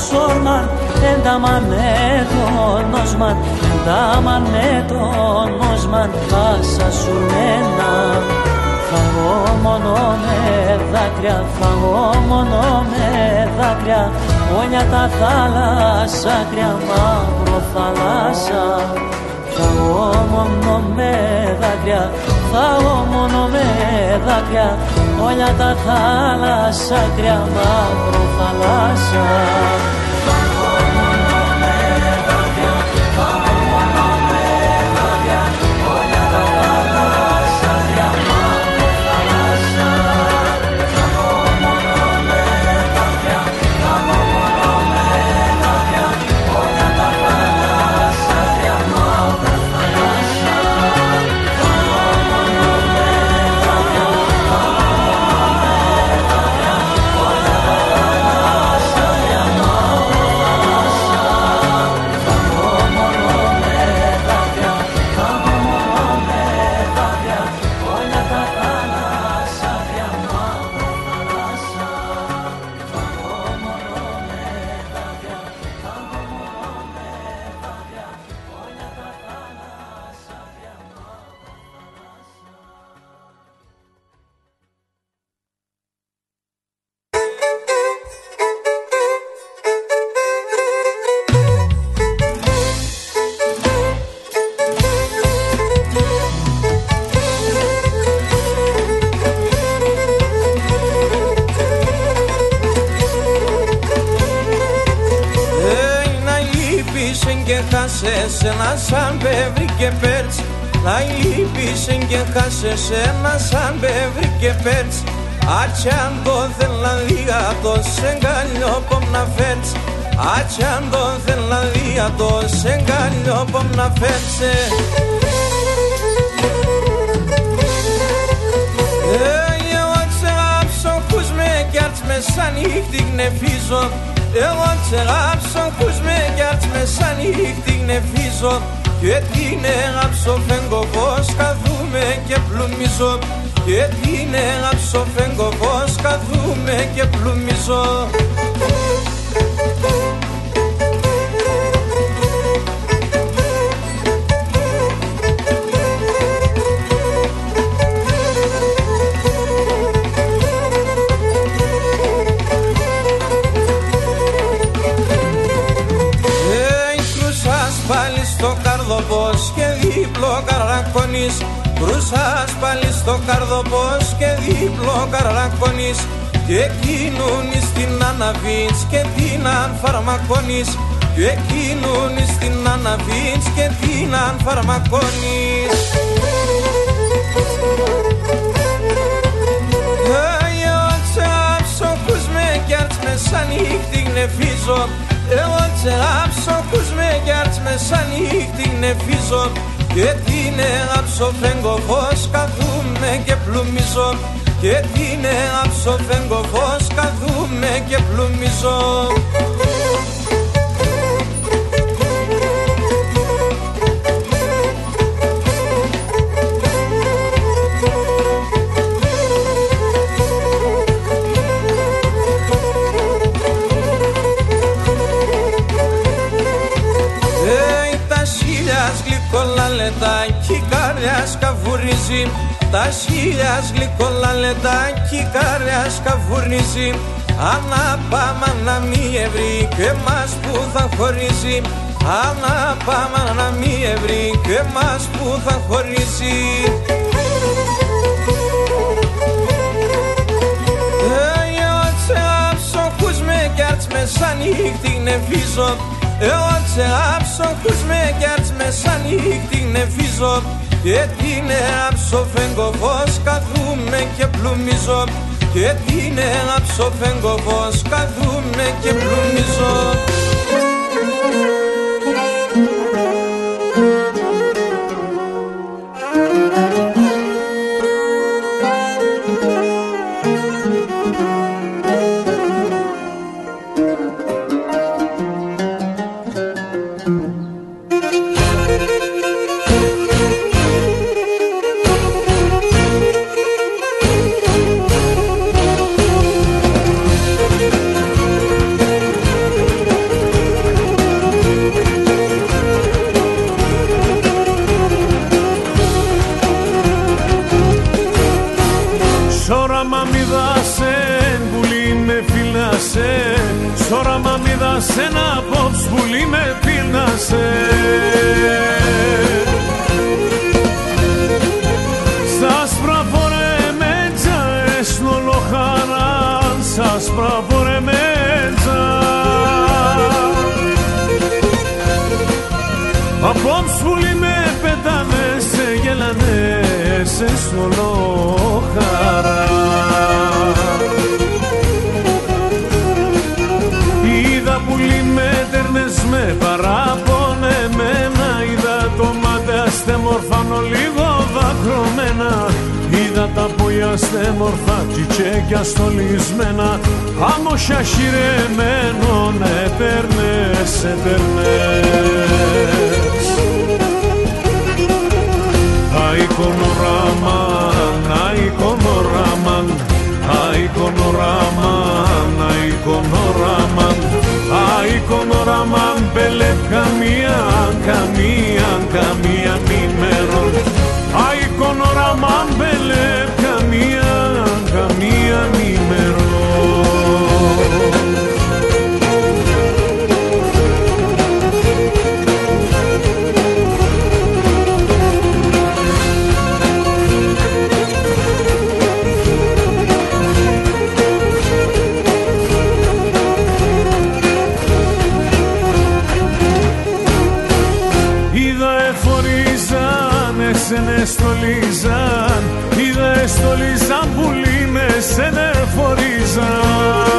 κασόρμαν ένταμαν με τον νόσμαν ένταμαν με τον νόσμαν πάσα σου μένα. Φαγώ μόνο με δάκρυα, φαγώ μόνο με δάκρυα Όλια τα θάλασσα, κρυα μαύρο θάλασσα Φαγώ μόνο με δάκρυα, φαγώ μόνο με δάκρυα Όλα τα θάλασσα, κρυά μαύρο θάλασσα πομ να φέρτς Εγώ τσεγάψω κους με κι άρτς με σαν νύχτη γνεφίζω. Εγώ τσεγάψω κους με κι άρτς με σαν νύχτη γνεφίζω και την έγαψω φέγγω πως καθούμε και πλουμίζω. Και την έγαψω φέγγω πως καθούμε και πλουμίζω καρακονής Κρούσας πάλι στο καρδοπός και δίπλο καρακονής και εκείνουν στην αναβίνς και την αν φαρμακονής και εκείνουν στην αναβίνς και την αν φαρμακονής Μεσανύχτη γνεφίζω. Εγώ τσεράψω kus με γιάρτς μεσανύχτη γνεφίζω και την έγαψω φέγγω φως καθούμε και πλουμίζω. Και την έγαψω φέγγω φως καθούμε και πλουμίζω λετάκι καρδιάς καβουρνίζει τα χίλιας γλυκόλα λετάκι καρδιάς καβουρνίζει Ανάπαμα να μη ευρύ και μας που θα χωρίζει. Ανάπαμα να μη ευρύ και μας που θα χωρίζει. Εγώ τσάψω χους με κι άρτς μεσανύχτη νεφίζω εγώ τσεάψω χους με κι άρτς μεσανύχτη νεφίζω. Και την άψω φέγγω φως καθούμε και πλουμίζω. Και την άψω φέγγω φως καθούμε και πλουμίζω σενε στολίζαν Οι δε στολίζαν πουλί με σενε ναι φορίζαν.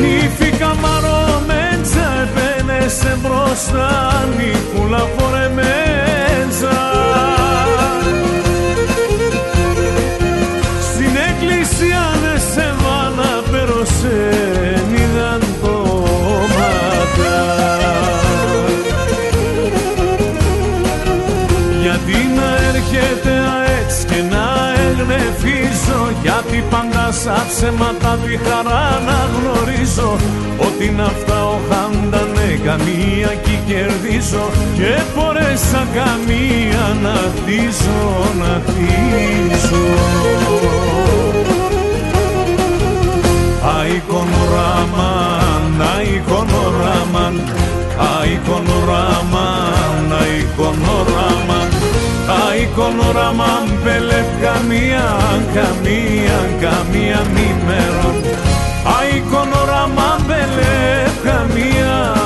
Νύφη καμαρό με τσέπαινες σε μπροστά Νύφουλα φορεμένη Γιατί πάντα σα ψέματα τη χαρά να γνωρίζω Ότι να αυτά χάντα ναι, καμία και κερδίζω Και φορέσα καμία να χτίζω, να χτίζω Άικον Ράμαν, Άικον Ράμαν Άικον Ράμαν, Άικον καμία μη μέρον Αϊκονοραμάν πελετ καμία, καμία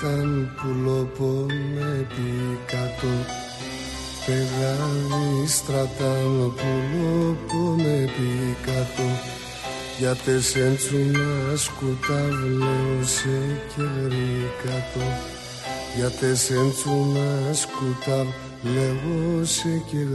στράταν πουλόπο με πικατό Πεγάδι στράταν πουλόπο με πικατό για τεσέντσου να σκουταβλέω σε και γρήκατο για τεσέντσου να σκουταβλέω σε και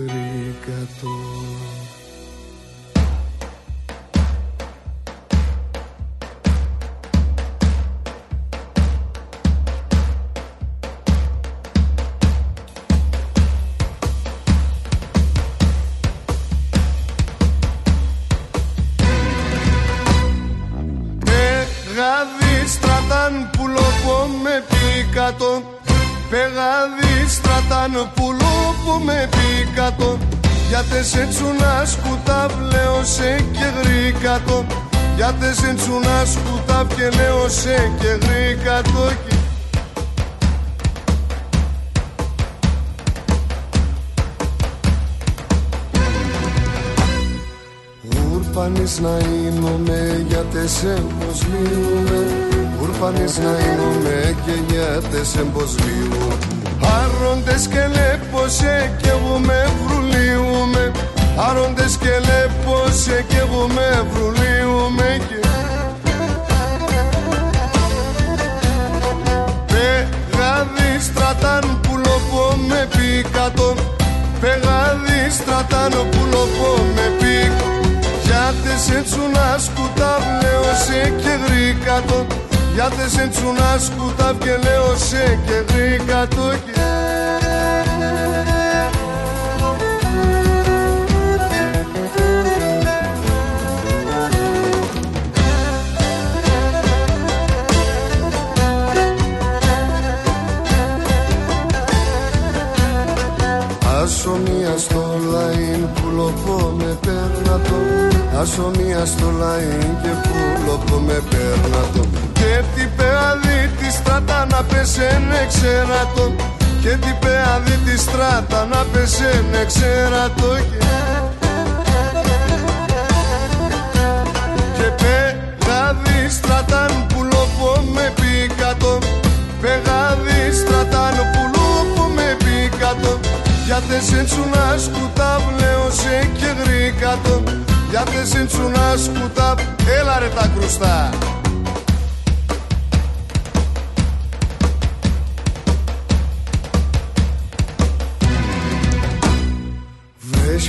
να είμαι και γιατί σε εμποσλίουμε Άροντες και λέπωσε και εγώ με βρουλίουμε. Άροντες και λέπωσε και εγώ με βρουλίουμε και... Πεγάδι στρατάν που λοπώ με πικατό Πεγάδι στρατάν που λοπώ με πικατό Γιάτες έτσι να σκουτάβλεω σε και γρήκατο γιατί σε τσουνά σκούτα και λέω σε και γρήκα το Άσο μία στο λαϊν που λοπώ με πέρνατο Άσο μία στο λαϊν και που λοπώ με πέρνατο και τι πεαδί τη στράτα να πεσένε ξέρατο Και τι πεαδί τη στράτα να πεσένε ξέρατο Και πεγάδι στράταν που λοπώ με πικατό Πεγάδι στράταν που λοπώ με πικατό Γιατί σε τσουνά σκουτά βλέω σε και γρήκατο Γιατί σε τσουνά σκουτά έλα ρε τα κρουστά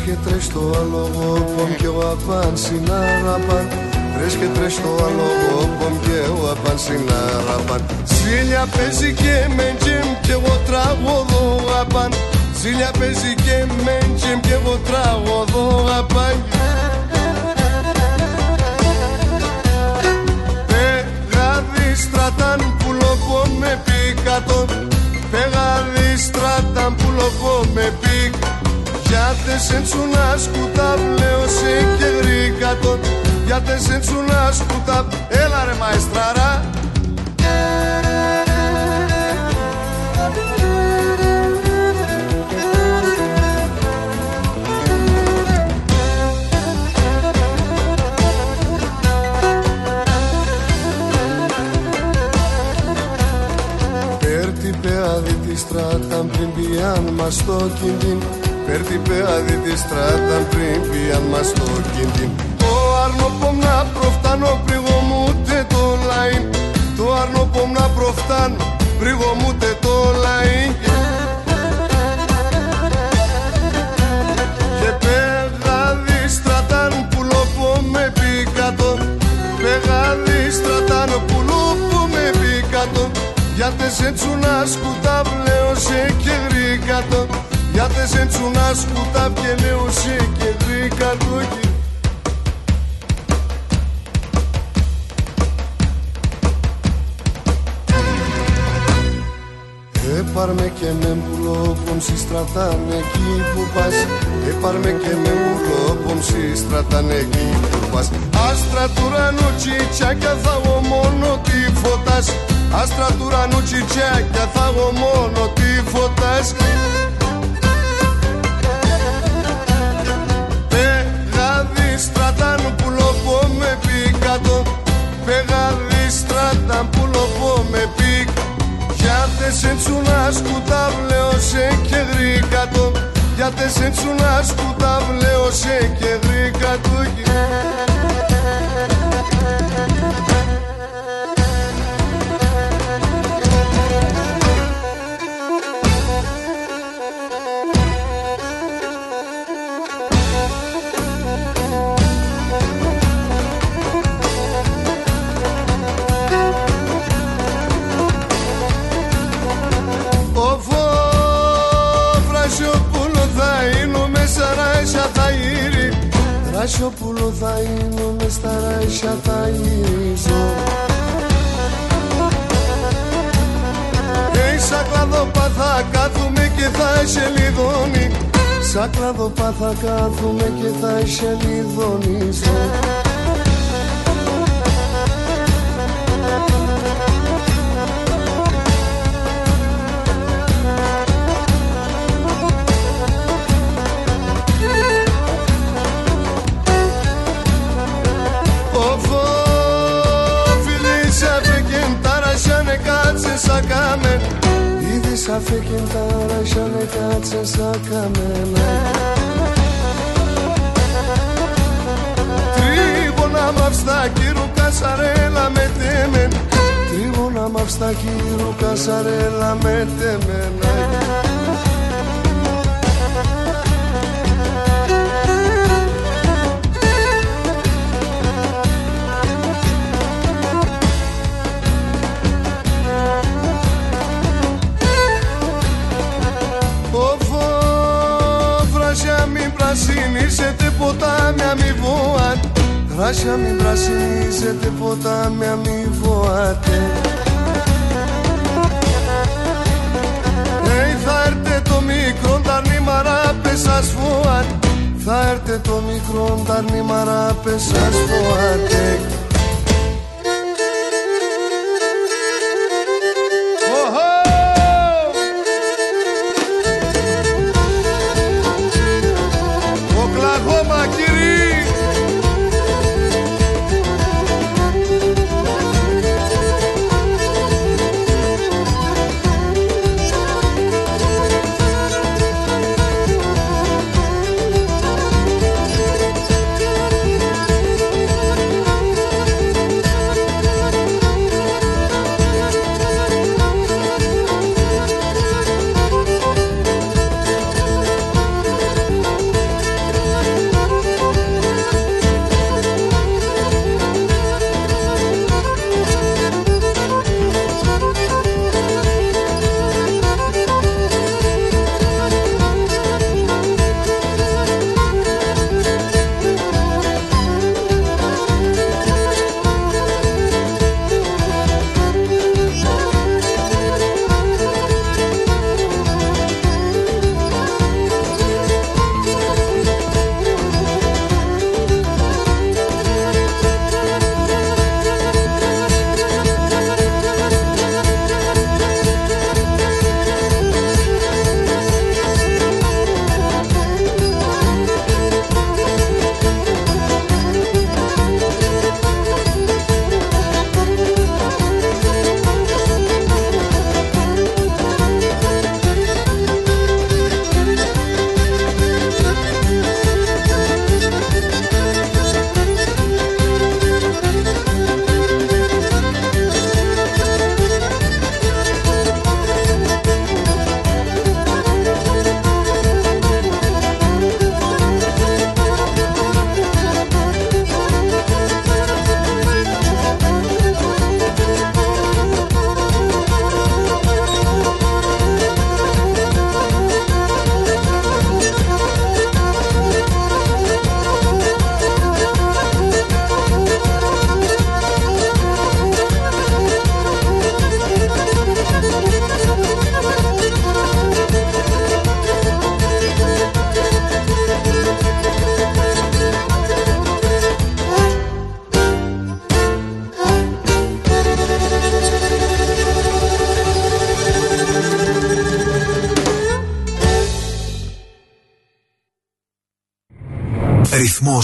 και τρες στο άλογο πομ και ο απάν συνάραπαν Τρες και τρες στο άλογο πομ και ο απάν συνάραπαν Ζήλια παίζει και με τζεμ και εγώ τραγωδό απάν. Ζήλια παίζει και με τζεμ και εγώ τραγωδό απάν. Πεγάδι στρατάν που λογώ με πικατό Πεγάδι στρατάν που λογώ με πικατό γιατί σε τσουνά σκούτα λέω σε και γρήκατο Γιατί σε τσουνά σκούτα Έλα ρε μαεστράρα. Πέρτη πεάδι τη στράτα πριν πιάν μας το κινδύν Παίρνει πέαδι τη στράτα πριν πιαν μας το κίνδυν Το αρνοπομ να προφτάνω πριγομούτε το λαϊν. Το αρνοπομ να προφτάνω πριγομούτε το λαϊν. Και πέγαδι στρατάν που λοπό με πικατό Πέγαδι στράτανο που λοπό με πικατό Γιατί σε τσουνά σκουτά πλέον σε γρήκατο Γιατί σε τσούνα σκούτα βλέω σε και γρήκατο Έπαρμε και με μπουλόπον στρατάν εκεί που πας. Έπαρμε και με μπουλόπον στρατάν εκεί που πας. Άστρα του ουρανού τσιτσάκια θα εγώ μόνο τι φωτάς. Άστρα του ουρανού τσιτσάκια θα εγώ μόνο τι φωτάς σε τσουνά σκούτα βλέω σε και γρήκατο Γιατί σε τσουνά σκούτα βλέω σε και γρήκατο Ράσιοπουλο Σαν κλαδόπα θα κάθουμε και θα είσαι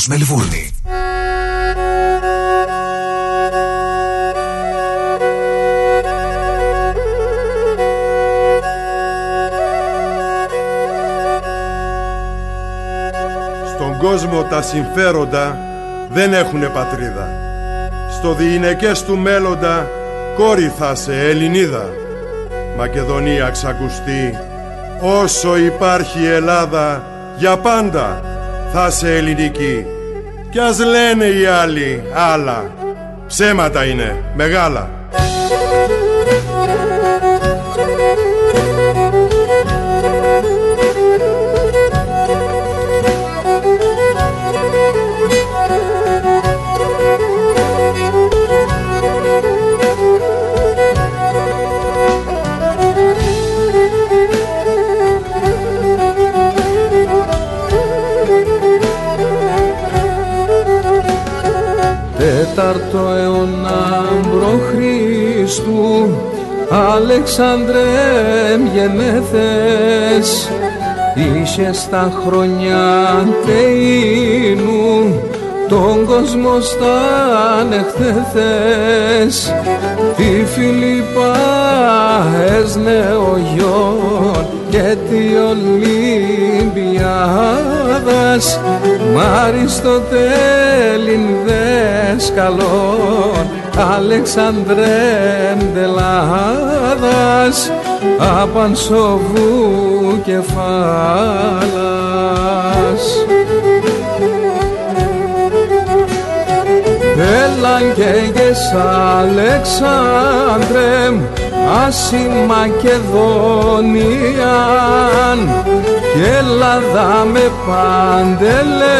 Ρυθμός Μελβούρνη. Στον κόσμο τα συμφέροντα δεν έχουνε πατρίδα. Στο διηνεκές του μέλλοντα κόρη θα σε Ελληνίδα. Μακεδονία ξακουστεί όσο υπάρχει Ελλάδα για πάντα θα σε ελληνική. Κι ας λένε οι άλλοι άλλα, ψέματα είναι μεγάλα. Αλεξάνδρε γενέθες. Είχε στα χρόνια τεΐνου τον κόσμο στα ανεχθέθες. Τη Φιλιππά έσνε ο γιον και τη Ολυμπιάδας. Μ' Αριστοτέλην δέσκαλον Αλεξανδρέμ Δελάδας Απανσοβού κεφάλας. Έλαν και Αλεξάνδρεμ Άση Μακεδονίαν και Ελλάδα με παντελένες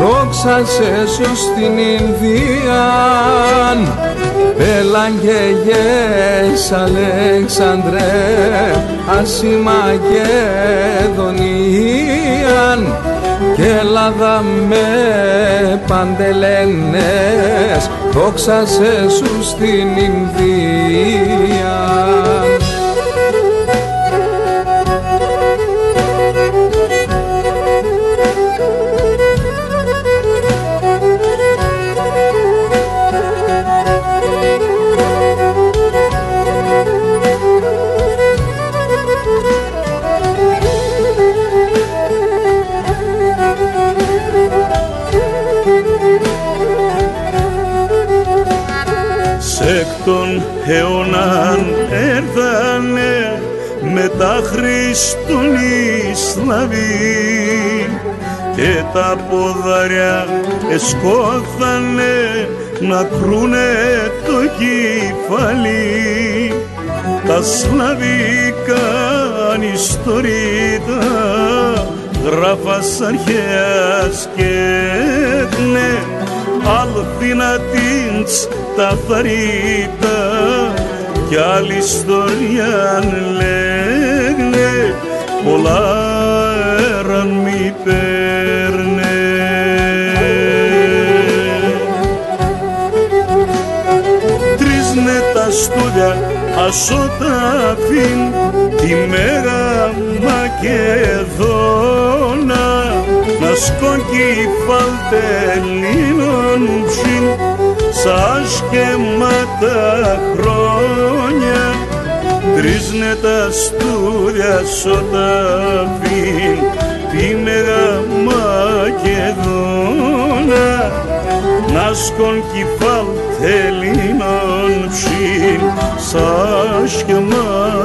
δόξα σε σου στην Ινδίαν Πελαγγεγές Αλεξανδρέ Άση Μακεδονίαν και Ελλάδα με παντελένες δόξα σε σου στην Ινδία. Χριστούν οι Σλαβοί και τα ποδαριά εσκόθανε να κρούνε το κεφάλι. Τα σλαβικά ιστορίτα γράφας αρχαίας και ναι, αλθινατίνς τα θαρρύτα κι άλλη ιστορία λέγνε πολλά έραν μη παίρνε. Τρίσνε τα στούλια ασώτα φύν τη μέρα Μακεδόνα να σκόκει φαλτελίνων ψήν σας και τα χρόνια τρίσνε τα στούδια σωταφήν τη Μεγα Μακεδόνα να σκον κυφάλ τελίνων ψήν. Σας και τα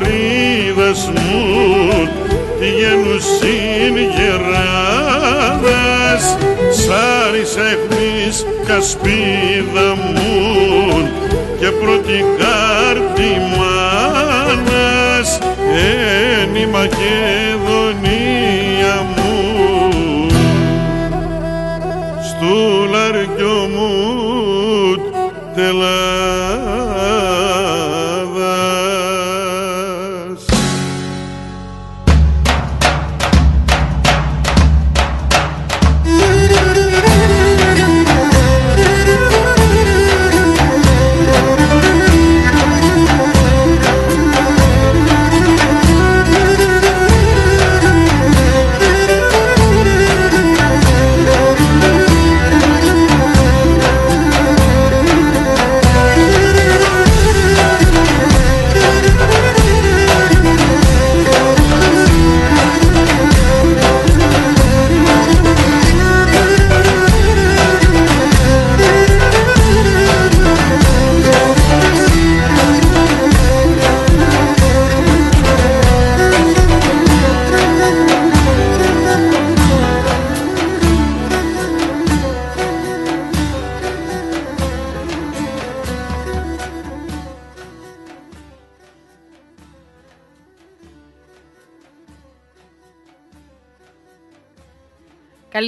πατρίδας μου τη γενουσίν γεράδας σάρις εχμής κασπίδα μου και πρώτη κάρτη μάνας εν η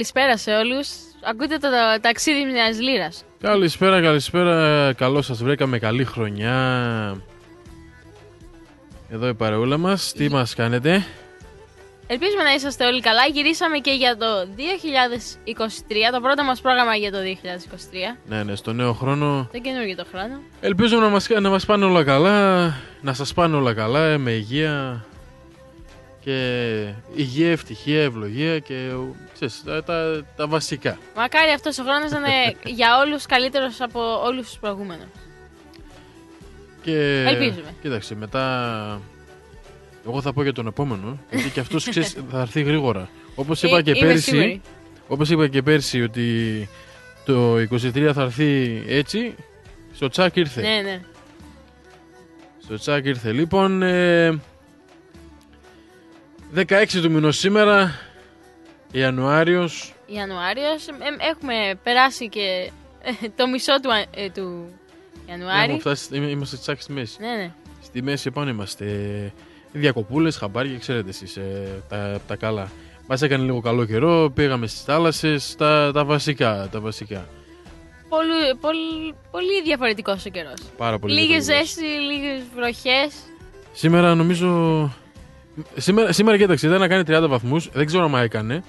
Καλησπέρα σε όλους. Ακούτε το ταξίδι μιας λύρας. Καλησπέρα, καλησπέρα. Καλώς σας βρήκαμε. Καλή χρονιά. Εδώ η παρεούλα μας. Τι μας κάνετε; Ελπίζουμε να είσαστε όλοι καλά. Γυρίσαμε και για το 2023, το πρώτο μας πρόγραμμα για το 2023. Ναι, ναι, στο νέο χρόνο. Δεν καινούργιο το χρόνο. Ελπίζω να μας, να μας πάνε όλα καλά. Να σας πάνε όλα καλά, με υγεία. Και υγεία, ευτυχία, ευλογία και ξέρεις, τα, τα, τα βασικά. Μακάρι αυτός ο χρόνος να είναι για όλους καλύτερος από όλους τους προηγούμενους. Και, Ελπίζουμε. Κοίταξε, μετά. Εγώ θα πω για τον επόμενο, γιατί και αυτός θα έρθει γρήγορα. Όπως είπα Ε, και είμαι πέρσι, σίγουρη. όπως είπα και πέρσι ότι το 23 θα έρθει έτσι, στο τσάκ ήρθε. Ναι, ναι. Στο τσάκ ήρθε. Λοιπόν, ε, 16 του μηνός σήμερα, Ιανουάριος, Ιανουάριος. Ε, έχουμε περάσει και ε, το μισό του, α- ε, του Ιανουάρη. έχουμε φτάσεις, είμα- είμαστε τσάκ στη μέση. Ναι, ναι. Στη μέση επάνω είμαστε. Διακοπούλες, χαμπάρια, ξέρετε εσείς, ε, τα, τα καλά. Μας έκανε λίγο καλό καιρό, πήγαμε στις θάλασσες, τα, τα βασικά, τα βασικά. Πολύ, πολύ, πολύ διαφορετικός ο καιρός. Πάρα πολύ Λίγες διαφορετικός. ζέστη, λίγες βροχές. Σήμερα νομίζω... Σήμερα, σήμερα κοίταξε, ήταν να κάνει 30 βαθμούς, δεν ξέρω αν έκανε.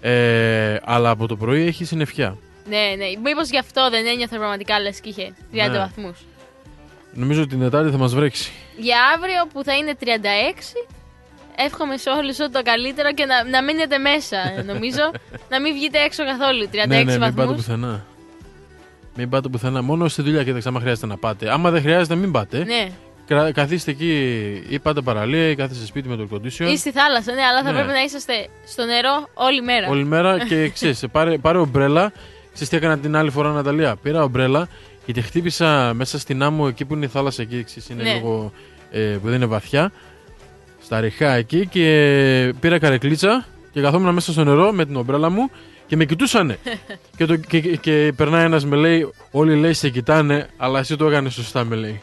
Ε, αλλά από το πρωί έχει συννεφιά. Ναι, ναι. Μήπως γι' αυτό δεν ένιωθε πραγματικά λες και είχε 30 Ναι. βαθμούς. Νομίζω ότι την Τετάρτη θα μας βρέξει. Για αύριο που θα είναι 36, εύχομαι σε όλους ό,τι το καλύτερο και να, να μείνετε μέσα, ε, νομίζω. να μην βγείτε έξω καθόλου. 36 ναι, ναι, μην πάτε βαθμούς. πουθενά. Μην πάτε πουθενά. Μόνο στη δουλειά, κοίταξε, άμα χρειάζεται να πάτε. Άμα δεν χρειάζεται, μην πάτε. Ναι. Κρα- Καθίστε εκεί ή πάτε παραλία ή κάθεστε σπίτι με το condition. Ή στη θάλασσα, ναι, αλλά θα Ναι. πρέπει να είσαστε στο νερό όλη μέρα. Όλη μέρα και ξέρεις, πάρε, πάρε ομπρέλα. Ξέρεις τι έκανα την άλλη φορά, Ναταλία; Πήρα ομπρέλα και τη χτύπησα μέσα στην άμμο εκεί που είναι η θάλασσα εκεί. Ξέρεις, είναι Ναι. λίγο. Ε, που δεν είναι βαθιά. Στα ριχά εκεί και πήρα καρεκλίτσα και καθόμουν μέσα στο νερό με την ομπρέλα μου και με κοιτούσανε. και, το, και, και, και περνάει ένας με λέει: Όλοι λέει σε κοιτάνε, αλλά εσύ το έκανες σωστά, με λέει.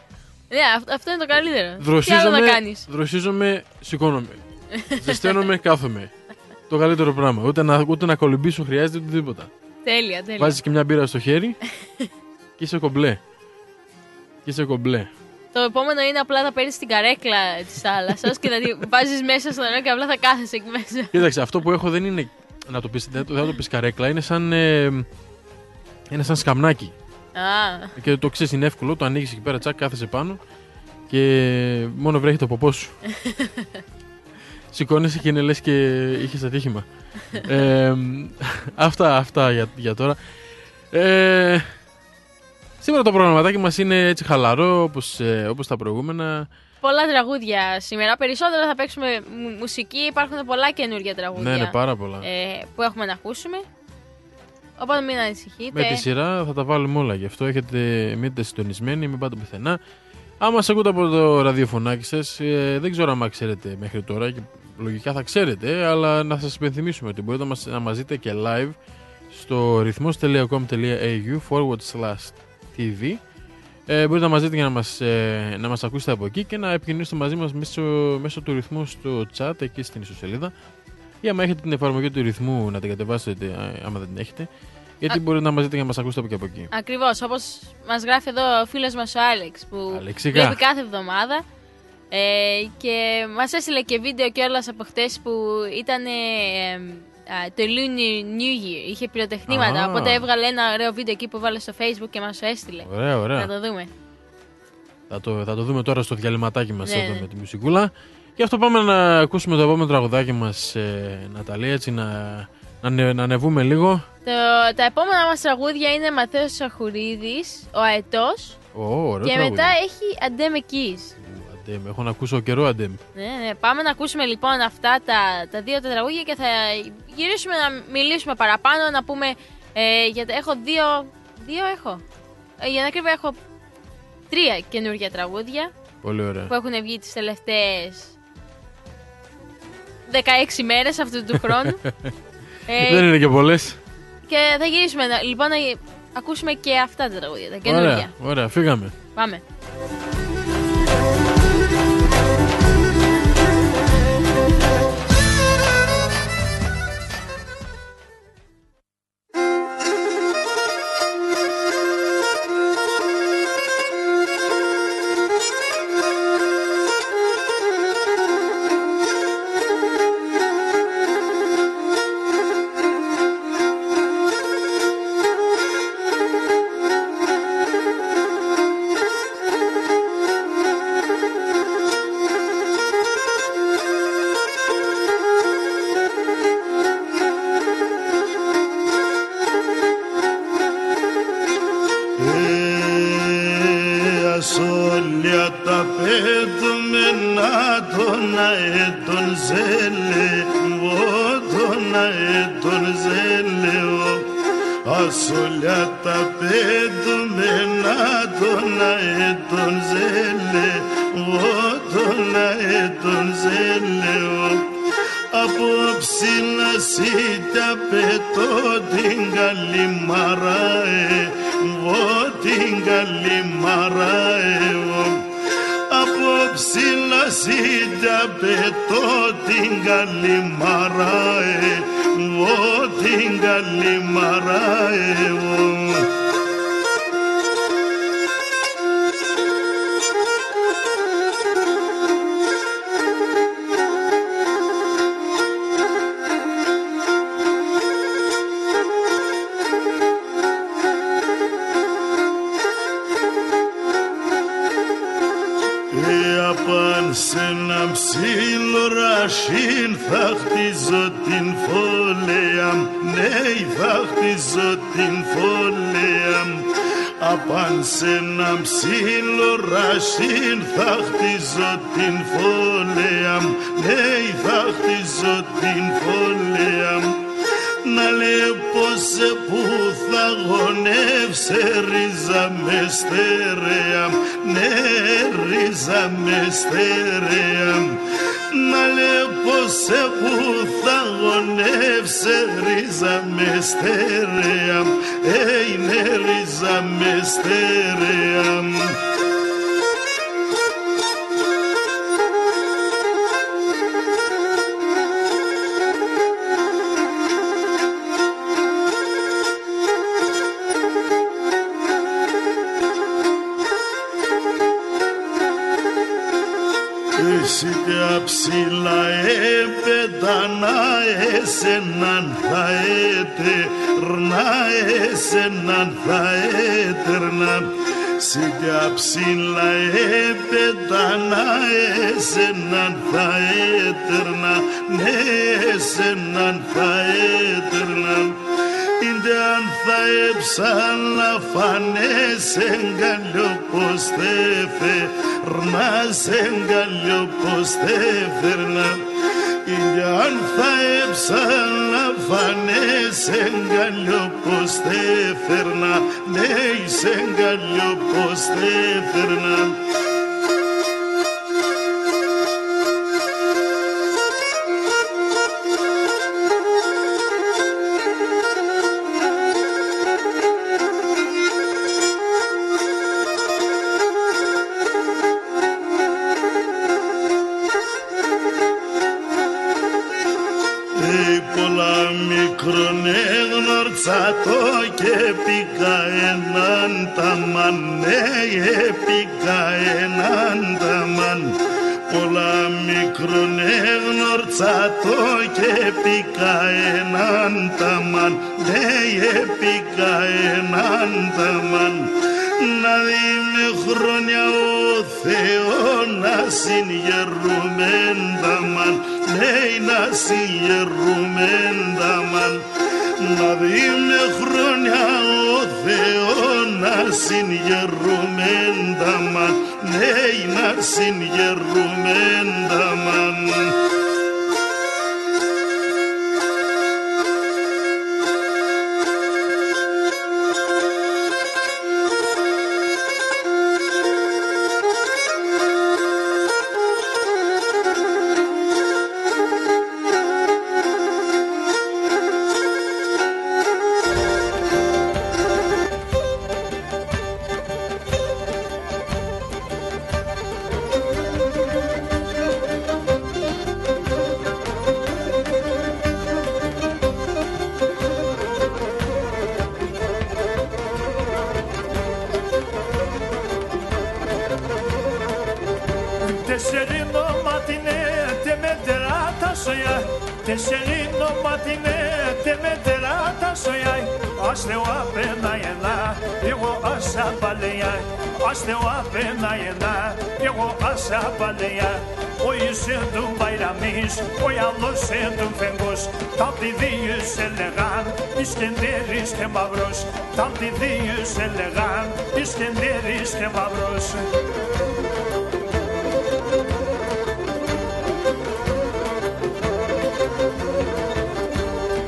Ναι, αυ- αυτό είναι το καλύτερο. Τι άλλο Δροσίζομαι, να κάνεις; δροσίζομαι, σηκώνομαι. Ζεσταίνομαι, κάθομαι. Το καλύτερο πράγμα. Ούτε να, ούτε να κολυμπήσω χρειάζεται ούτε τίποτα. Τέλεια, τέλεια. Βάζεις και μια μπύρα στο χέρι και είσαι κομπλέ. Και είσαι κομπλέ. Το επόμενο είναι απλά να παίρνεις την καρέκλα της θάλασσας και να τη βάζεις μέσα στο νερό και απλά θα κάθεσαι εκεί μέσα. Κοίταξε, αυτό που έχω δεν είναι. Να το πεις, δεν, το- δεν θα το πεις καρέκλα, είναι σαν. Ε, είναι σαν σκαμνάκι. Α, Και το ξέρεις είναι εύκολο, το ανοίγεις εκεί πέρα, τσακ, κάθεσαι πάνω και μόνο βρέχει το ποπός σου. Σηκώνεσαι και είναι λες και είχες ατύχημα. ε, αυτά αυτά για, για τώρα. Ε, σήμερα το προγραμματάκι μας είναι έτσι χαλαρό όπως, ε, όπως τα προηγούμενα. πολλά τραγούδια σήμερα. Περισσότερα θα παίξουμε μου- μουσική. Υπάρχουν πολλά καινούργια τραγούδια Ναι, ναι, πάρα πολλά. ε, που έχουμε να ακούσουμε. Οπότε μην ανησυχείτε. Με τη σειρά θα τα βάλουμε όλα. Γι' αυτό έχετε, μείνετε συντονισμένοι, μην πάτε πουθενά. Αν μα ακούτε από το ραδιοφωνάκι σας, ε, δεν ξέρω αν ξέρετε μέχρι τώρα και λογικά θα ξέρετε, αλλά να σας υπενθυμίσουμε ότι μπορείτε να μας, να μας δείτε και live στο ρυθμός.com.au forward slash tv. Ε, μπορείτε να μας δείτε και να μας, ε, να μας ακούσετε από εκεί και να επικοινωνήσετε μαζί μας μέσω, μέσω του ρυθμού στο chat εκεί στην ιστοσελίδα. Ή άμα έχετε την εφαρμογή του ρυθμού να την κατεβάσετε, α, άμα δεν την έχετε. Γιατί Α- μπορείτε να μας δείτε και να μας ακούσετε από και από εκεί. Ακριβώς. Όπως μας γράφει εδώ ο φίλος μας ο Άλεξ που Αλεξικά. βλέπει κάθε εβδομάδα. Ε, και μας έστειλε και βίντεο κιόλας από χτες που ήταν ε, α, το Lunar New Year. Είχε πυροτεχνήματα. Α. Οπότε έβγαλε ένα ωραίο βίντεο εκεί που βάλε στο Facebook και μας το έστειλε. Ωραία, ωραία. Να το δούμε. Θα το, θα το δούμε τώρα στο διαλυματάκι μας Ναι, εδώ ναι. με τη μουσικούλα. Γι' αυτό πάμε να ακούσουμε το επόμενο τραγουδάκι μας, ε, Ναταλία, έτσι να, να, ανε- να ανεβούμε λίγο. Το, τα επόμενα μας τραγούδια είναι Μαθαίος Σαχουρίδης, ο Αετός Ω, ωραίο και τραγούδι. μετά έχει Αντέμε Keys. Ου, Αντέμ, έχω να ακούσω καιρό Αντέμ. Ναι, ναι. Πάμε να ακούσουμε λοιπόν αυτά τα, τα δύο τα τραγούδια και θα γυρίσουμε να μιλήσουμε παραπάνω, να πούμε. Ε, γιατί έχω δύο. Δύο έχω. Ε, για να κρύβω, έχω τρία καινούργια τραγούδια Πολύ ωραία. που έχουν βγει τις τελευταίες 16 μέρες αυτού του χρόνου. Δεν ε, είναι και πολλές. και θα γυρίσουμε να, λοιπόν να ακούσουμε και αυτά τα τραγούδια, τα καινούργια. Ωραία, ωραία, φύγαμε. Πάμε. Resulullah χτίζω ψηλά έπετα να εσέναν έναν ταμάν ναι πήγα έναν ταμάν να δει με χρόνια ο Θεό να συγγερούμεν τα μαν λέει να συγγερούμεν τα μαν να δει με χρόνια ο Θεό να συγγερούμεν τα μαν λέει να συγγερούμεν τα μαν mavros Talti dius elegan İskenderis ke mavros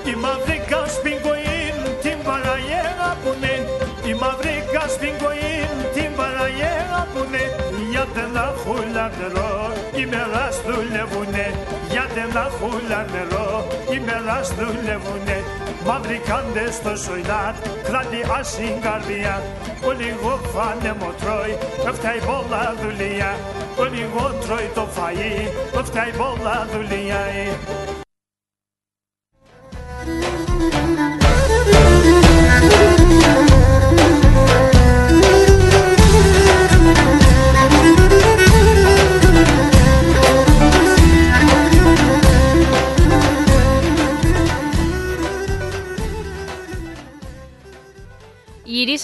Η μαύρη κασπιγκοήν την παραγέρα που ναι Η μαύρη κασπιγκοήν την παραγέρα που ναι Γιατί να χούλα νερό οι μελάς δουλεύουνε Γιατί να χούλα νερό οι μελάς δουλεύουνε Μαύροι κάντες στο σοϊνάτ κράτη άσυν καρδιά Ο λίγο φάνε μοτρώει φτάει πολλά δουλειά Ο λίγο τρώει το φαΐ φτάει πολλά δουλειά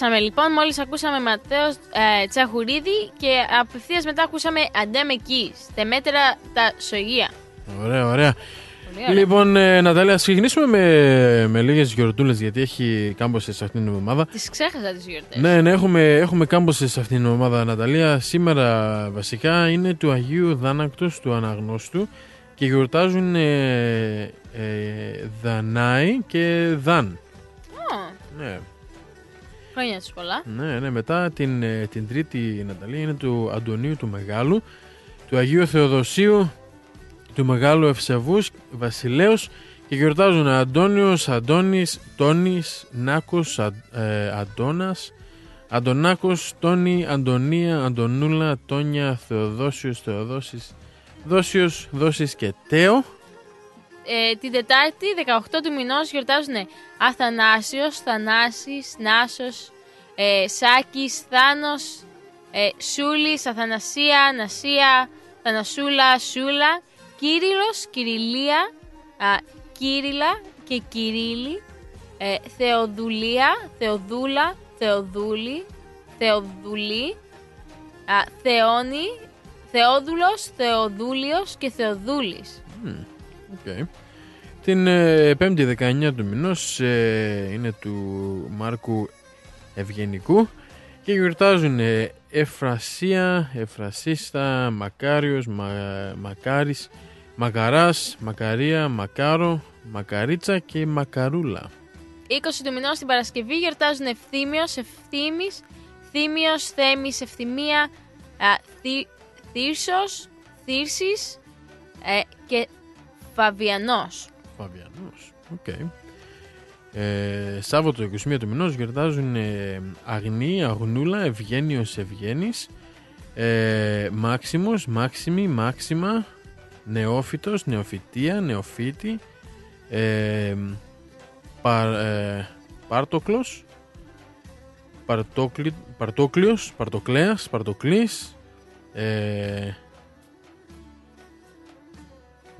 Γυρίσαμε λοιπόν, μόλις ακούσαμε Ματέος ε, Τσαχουρίδη και απευθείας μετά ακούσαμε Αντέ με Κις, τεμέτερα τα σογεία. Ωραία, ωραία. Πολύ ωραία. Λοιπόν, ε, Νατάλια, ας ξεκινήσουμε με, με λίγες γιορτούλες γιατί έχει κάμποσες αυτήν την εβδομάδα. Τις ξέχασα τις γιορτές. Ναι, ναι, έχουμε, έχουμε κάμποσες αυτήν την εβδομάδα, Ναταλία. Σήμερα βασικά είναι του Αγίου Δάνακτος του Αναγνώστου και γιορτάζουν ε, ε, Δανάη και Δαν. Ω, Ναι, χρόνια τους πολλά. ναι, ναι. Μετά την, ε, την τρίτη Ναταλία είναι του Αντωνίου του Μεγάλου, του Αγίου Θεοδοσίου, του Μεγάλου Ευσεβούς Βασιλέως και γιορτάζουν Αντώνιος, Αντώνης, Τόνης, Νάκος, Α, ε, Αντώνας, Αντωνάκος, Τόνη, Αντωνία, Αντωνούλα, Τόνια, Θεοδόσιος, Θεοδόσης, Δόσιος, Δόσης και Τέο. Ε, την Τετάρτη, 18 του μηνός, γιορτάζουν Αθανάσιος, Θανάσης, Νάσος, ε, Σάκης, Θάνος, ε, Σούλης, Αθανασία, Νασία, Θανασούλα, Σούλα, Κύριλος, Κυριλία, α, Κύριλα και Κυρίλη, ε, Θεοδουλία, Θεοδούλα, Θεοδούλη, Θεοδουλή, α, Θεόνη, Θεόδουλος, Θεοδούλιος και Θεοδούλης. Οκ. Την ε, Πέμπτη 19 του μηνός ε, είναι του Μάρκου Ευγενικού και γιορτάζουν ε, Ευφρασία, Ευφρασίτσα, Μακάριος, Μα, Μακάρης, Μακαράς, Μακαρία, Μακάρο, Μακαρίτσα και Μακαρούλα. 20 του μηνός την Παρασκευή γιορτάζουν Ευθύμιος, Ευθύμης, Θύμιος, Θέμης, Ευθυμία, α, Θή, Θύρσος, Θύρσης ε, και Φαβιανός. Φαβιανός. Οκ. Ε, Σάββατο 21 του μηνός γιορτάζουν ε, Αγνή, Αγνούλα, Ευγένιος, Ευγένης, ε, Μάξιμος, Μάξιμη, Μάξιμα, Νεόφυτος, Νεοφυτία, Νεοφύτη, ε, Πα, ε, Πάτροκλος, Πατρόκλη, Πατρόκλιος, Πατροκλέας, Πατροκλής, ε,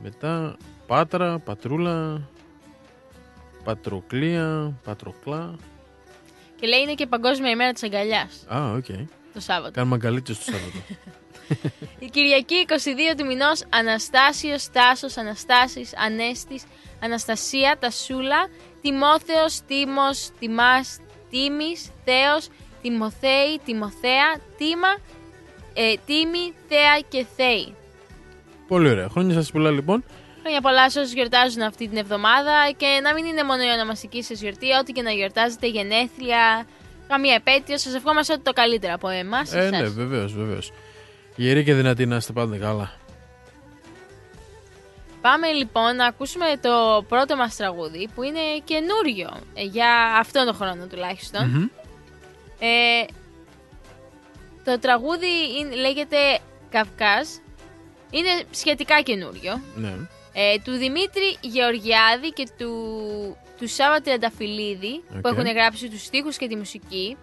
μετά Πάτρα, Πατρούλα, Πατροκλία, Πατροκλά. Και λέει είναι και Παγκόσμια ημέρα της αγκαλιάς Α, οκ. το Σάββατο. Κάνουμε αγκαλίτσες το Σάββατο. Η Κυριακή 22 του μηνός Αναστάσιος, Τάσος, Αναστάσης, Ανέστης, Αναστασία, Τασούλα, Τιμόθεος, Τίμος, Τιμάς, Τίμης, Θέος, Τιμοθέη, Τιμοθέα, Τίμα, ε, Τίμη, Θέα και Θέη. Πολύ ωραία. Χρόνια σας πολλά λοιπόν. Χρόνια πολλά σε όσους γιορτάζουν αυτή την εβδομάδα και να μην είναι μόνο η ονομαστική σας γιορτή, ό,τι και να γιορτάζετε, γενέθλια, καμία επέτειο. Σας ευχόμαστε ό,τι το καλύτερο από εμάς. Ε, εσάς. ναι, βεβαίως, βεβαίως. Γεροί και δυνατοί να είστε πάντα καλά. Πάμε λοιπόν να ακούσουμε το πρώτο μας τραγούδι που είναι καινούριο ε, για αυτόν τον χρόνο τουλάχιστον. Μμμ. Ε, το τραγούδι είναι- λέγεται Καυκάζ. Είναι σχετικά καινούριο. Ναι. Ε, του Δημήτρη Γεωργιάδη και του, του Σάββα Τριανταφυλλίδη που Οκ. έχουν γράψει τους στίχους και τη μουσική.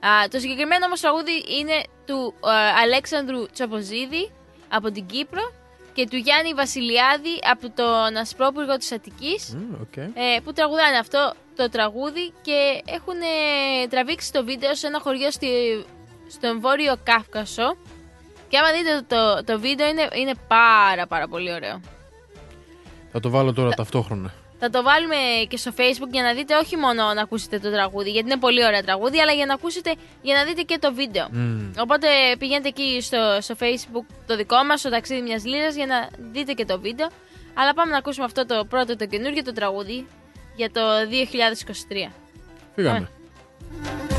Α, το συγκεκριμένο όμως τραγούδι είναι του ε, Αλέξανδρου Τσαποζίδη από την Κύπρο και του Γιάννη Βασιλιάδη από τον Ασπρόπυργο της Αττικής Μμ, οκ. ε, που τραγουδάνε αυτό το τραγούδι και έχουν ε, τραβήξει το βίντεο σε ένα χωριό στη, στον Βόρειο Καύκασο και άμα δείτε το, το βίντεο είναι, είναι πάρα πάρα πολύ ωραίο. Θα το βάλω τώρα ταυτόχρονα. Θα το βάλουμε και στο facebook για να δείτε όχι μόνο να ακούσετε το τραγούδι γιατί είναι πολύ ωραία τραγούδι αλλά για να ακούσετε για να δείτε και το βίντεο. Μμ. Οπότε πηγαίνετε εκεί στο, στο facebook το δικό μας, το ταξίδι μιας λίρας για να δείτε και το βίντεο. Αλλά πάμε να ακούσουμε αυτό το πρώτο το καινούργιο το τραγούδι για το 2023. Φύγαμε. Μα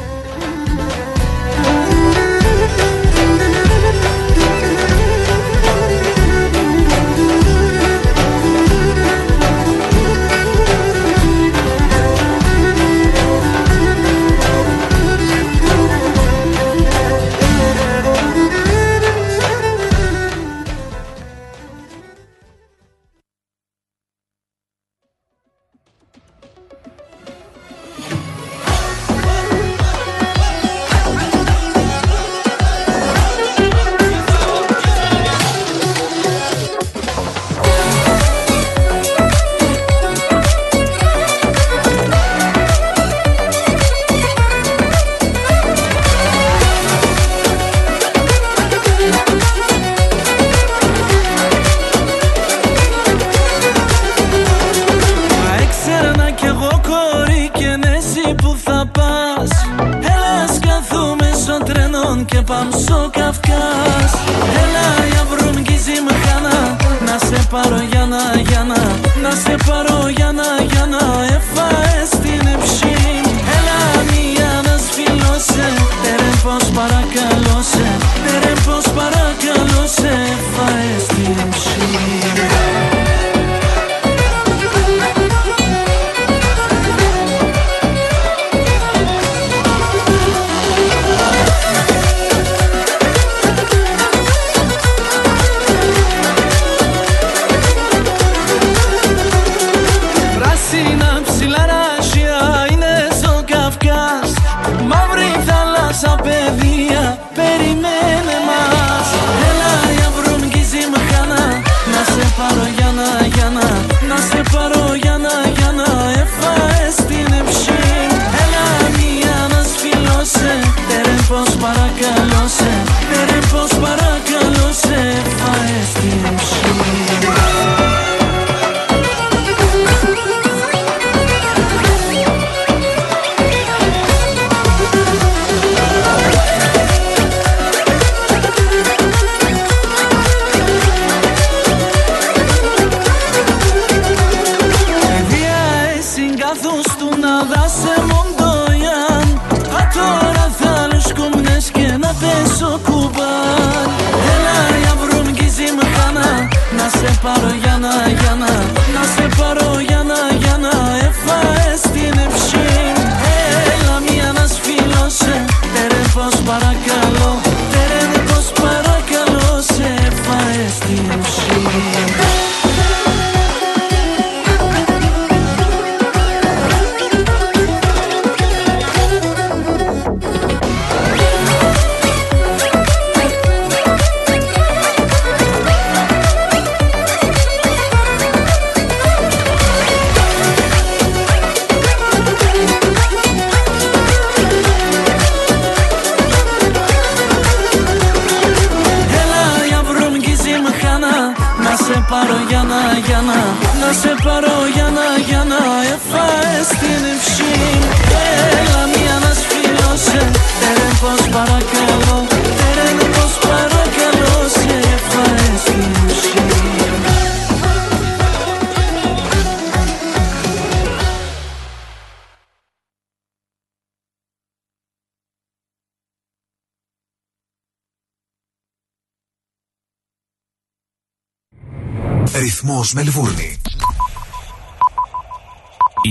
Ρυθμός Μελβούρνη.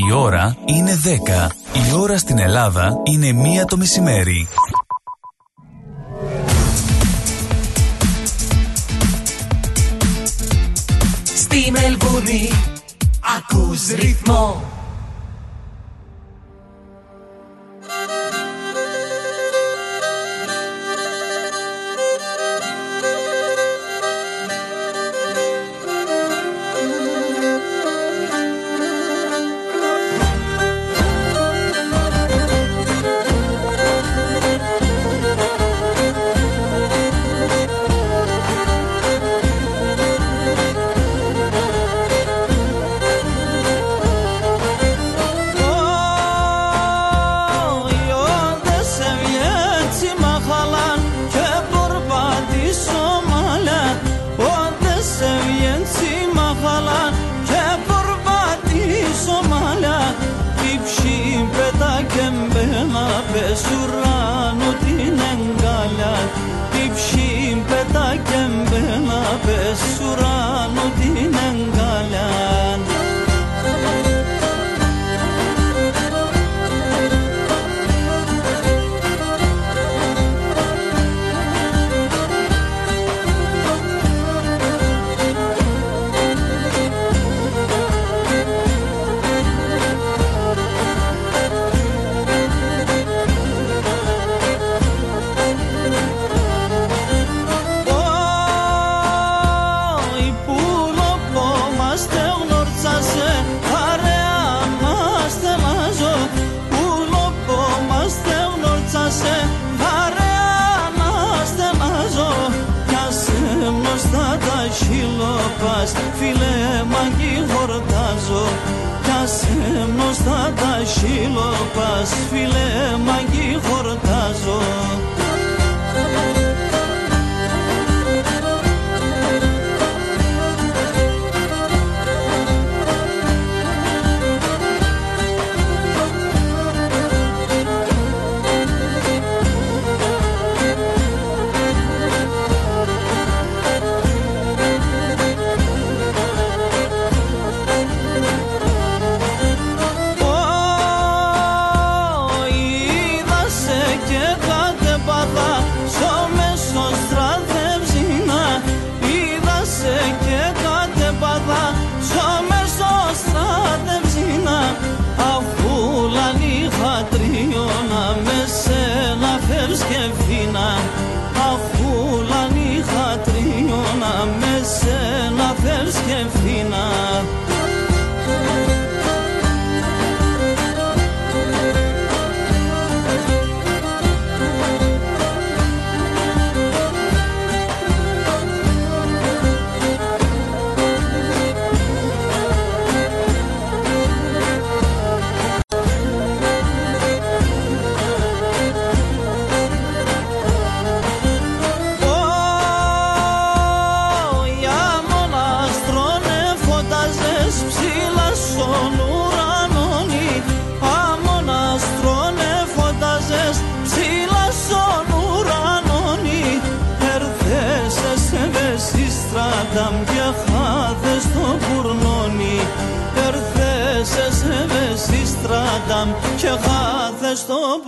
Η ώρα είναι 10. Η ώρα στην Ελλάδα είναι μία το μεσημέρι. Στη Μελβούρνη ακούς ρυθμό.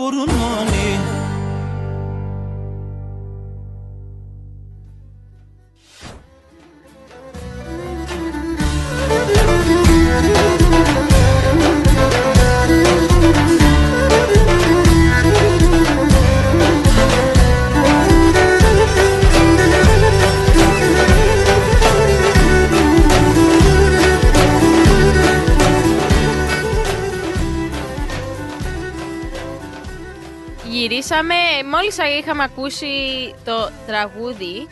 Στο μπουρνόνι Γυρίσαμε, μόλις είχαμε ακούσει το τραγούδι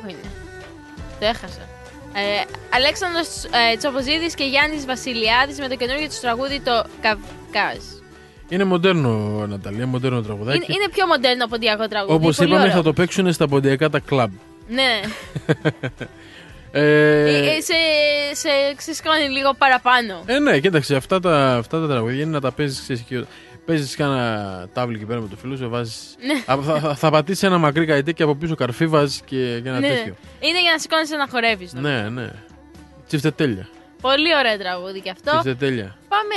Πού είναι, το έχασα ε, Αλέξανδρος ε, Τσοποζίδης και Γιάννης Βασιλιάδης με το καινούργιο τους τραγούδι το Καυκάζ Είναι μοντέρνο, Ναταλία, μοντέρνο τραγουδάκι. είναι, είναι πιο μοντέρνο από ποντιακό τραγούδι Όπως πολύ είπαμε, ωραίο. θα το παίξουν στα ποντιακά τα κλαμπ. Ναι, Ε, ε, σε, σε ξεσκώνει λίγο παραπάνω ε, ναι, κοίταξε, αυτά τα, αυτά τα τραγούδια είναι να τα παίζεις. Παίζεις κάνα τάβλι εκεί πέρα με το φίλο σου, βάζεις... Ναι. Α, θα, θα, θα πατήσεις ένα μακρύ καητέ και από πίσω καρφί βάζεις και, και ένα ναι. τέτοιο. Είναι για να σηκώνεσαι να χορεύεις νομίζω. Ναι, ναι. Τσίφτε τέλεια. Πολύ ωραίο τραγούδι και αυτό Τσίφτε τέλεια. Πάμε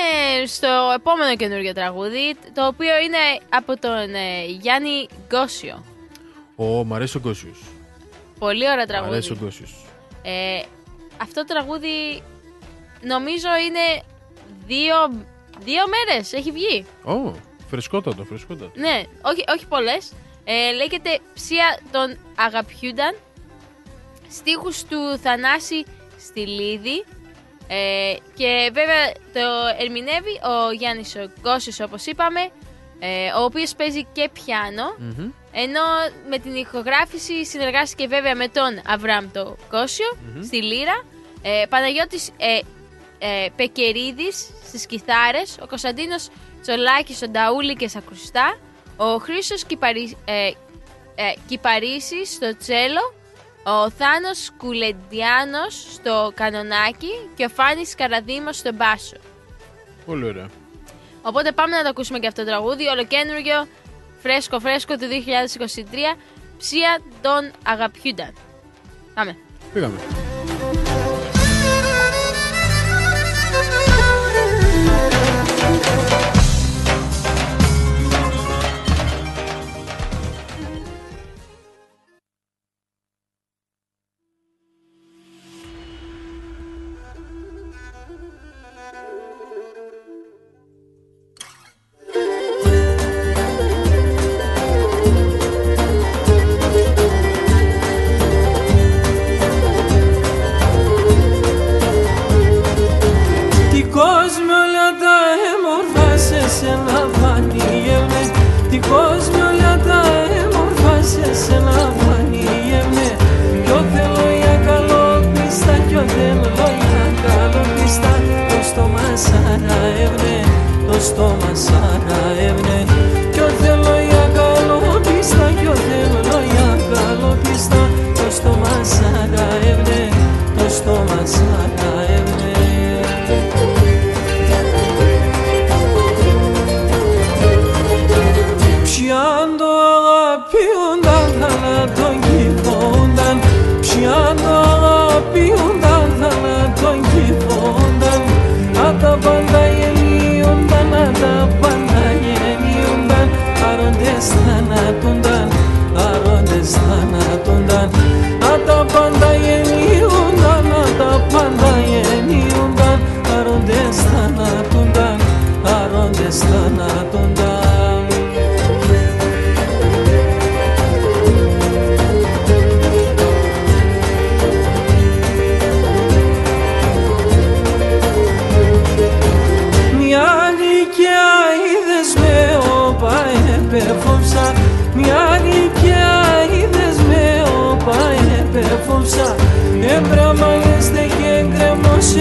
στο επόμενο καινούργιο τραγούδι, το οποίο είναι από τον ε, Γιάννη Γκόσιο. Ω, μ' αρέσει ο Κόσιο. Πολύ ωραίο Μ' αρέσει ο τραγούδι. Κόσιο. Ε, αυτό το τραγούδι νομίζω είναι δύο, δύο μέρες έχει βγει. Ω, φρεσκότατο, φρεσκότατο. Ναι, όχι, όχι πολλές. Ε, λέγεται «Ψία των αγαπιούνταν». Στίχους του Θανάση Στυλίδη. Ε, και βέβαια το ερμηνεύει ο Γιάννης ο Γκόσιος, όπως είπαμε, ε, ο οποίος παίζει και πιάνο. Μμμ. Ενώ με την ηχογράφηση συνεργάστηκε βέβαια με τον Αβραμ το κοσιο στη Λύρα, ε, Παναγιώτης ε, ε, Πεκερίδης στις κιθάρες, ο Κωνσταντίνος Τσολάκης στο νταούλι και στα ακουστά, ο Χρήστος Κυπαρί, ε, ε, Κυπαρίσης στο τσέλο, ο Θάνος Κουλεντιάνος στο κανονάκι και ο Φάνης Καραδήμος στο μπάσο. Πολύ ωραία. Οπότε πάμε να το ακούσουμε και αυτό το τραγούδι, ολοκένουργιο, φρέσκο φρέσκο του 2023, ψία των αγαπιούνταν. Πάμε. Πήγαμε. Σε σένα φανίγευνε Τι κόσμο όλα τα έμορφα σε σένα φανίγευνε Κι ο θέλω για καλόπιστα Κι ο θέλω για καλόπιστα. Το στόμα σαραεύνε Το στόμα σαραεύνε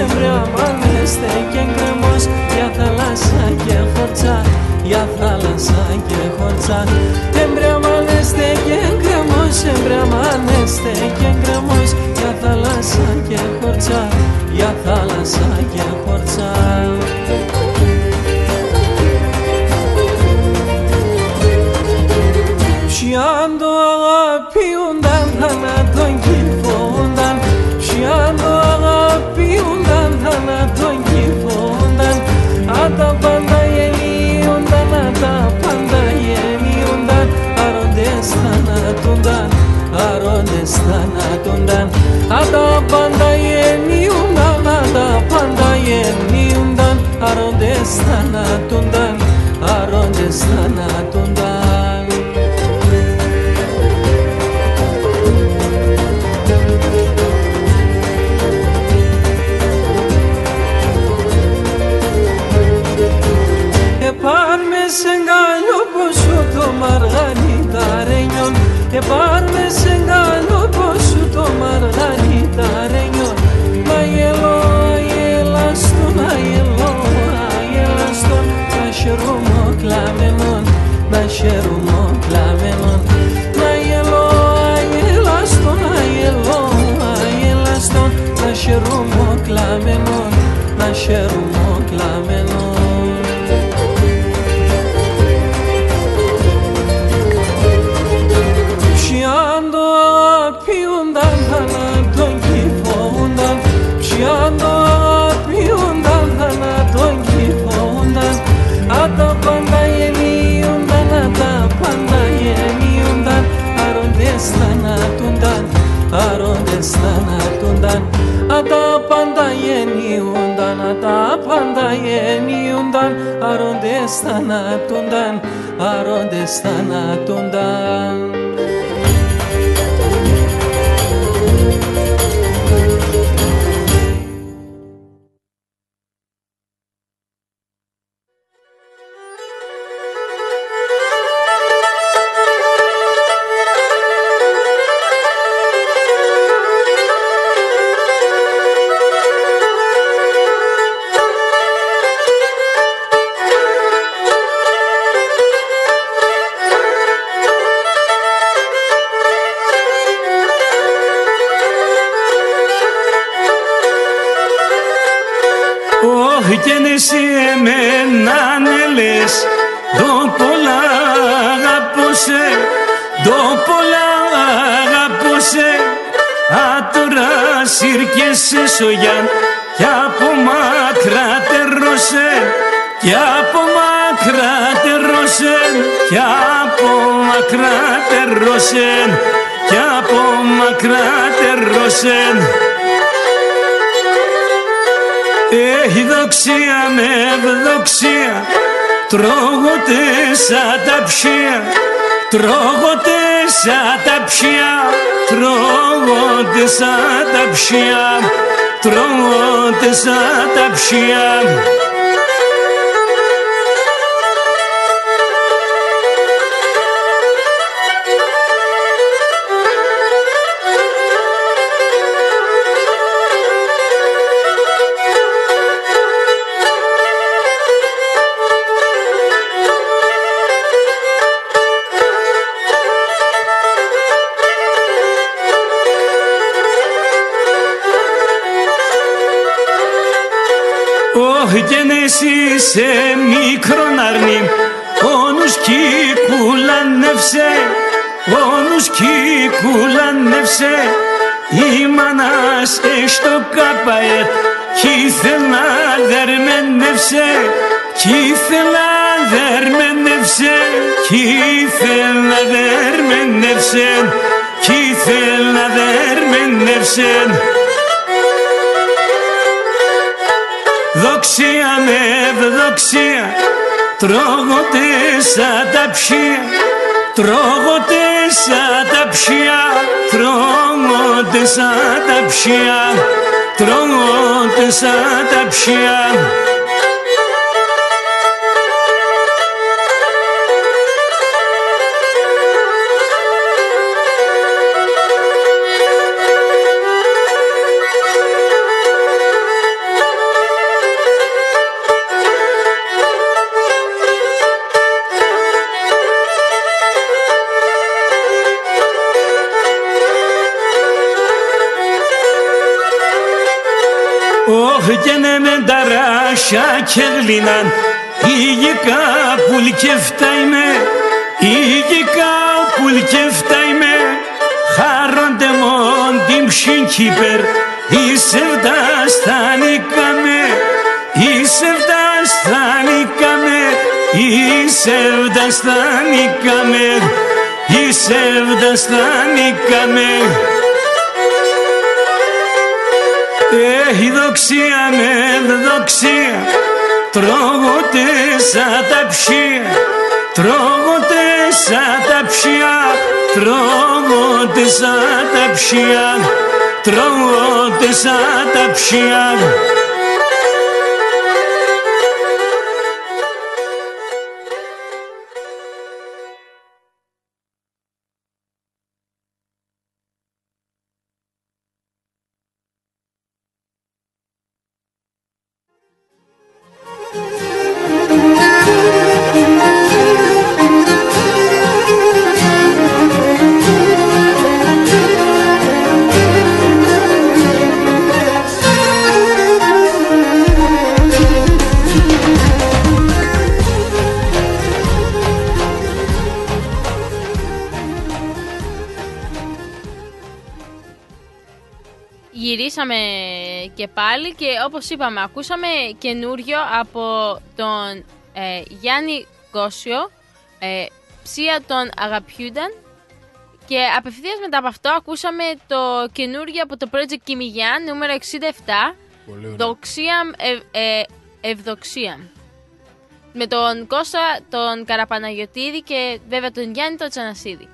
γκρεμός, εμπραμανέστε και γκρεμός. Για θάλασσα και χορτσά, για θάλασσα και χορτσά Εμπραμανέστε και γκρεμός, εμπραμανέστε και γκρεμός. Για θάλασσα και χορτσά, για θάλασσα και χορτσά τα πάντα γεννιούνταν, τα πάντα γεννιούνταν, αρρώντες θανάτουνταν, αρρώντες θανάτουνταν. Επάν με σε γάλιο ποσό το μαργανιτάρενιον, επάν με σε γάλιο να χαιρόμο κλαμενον Αγελό, αγελαστον, αγελό, αγελαστον Να χαιρόμο κλαμενον, να χαιρόμο άροντες θανάτουνταν Αν τα πάντα γεννίουνταν, αν τα πάντα γεννίουνταν Άροντες θανάτουνταν, άροντες θανάτουνταν Τρώγονται σαν τα ψία Τρώγονται σαν τα ψία Τρώγονται σαν τα ψία Τρώγονται σαν τα ψία σε μικρόν αρνή Όνους κύκουλανεύσε Όνους κύκουλανεύσε Η μανάς έστω κάπαε Κι ήθελα δερμενεύσε Κι ήθελα δερμενεύσε Κι ήθελα δερμενεύσε Κι ήθελα δερμενεύσε Δοξία με ευδοξία Τρώγονται σαν τα ψία Τρώγονται σαν τα ψία Τρώγονται σαν τα ψία Τρώγονται σαν τα ψία ταράσια και γλυνάν Ήγηκα πουλκεφτά είμαι Ήγηκα πουλκεφτά είμαι Χάρονται μόν την ψυχήπερ Είσαι φταστάνικαμε Είσαι φταστάνικαμε Είσαι φταστάνικαμε Είσαι φταστάνικαμε έχει δοξία με δοξία Τρώγονται σαν τα ψία Τρώγονται σαν τα ψιά, τρώγονται σαν τα ψιά, τρώγονται σαν τα ψιά. Και πάλι και όπως είπαμε ακούσαμε καινούριο από τον ε, Γιάννη Κόσιο ε, ψία των αγαπιούνταν και απευθείας μετά από αυτό ακούσαμε το καινούριο από το project Κιμιγιάν νούμερο 67 Πολύ ωραία. Δοξίαμ ευ, ε, Ευδοξίαμ με τον Κώστα τον Καραπαναγιωτήδη και βέβαια τον Γιάννη τον Τσανασίδη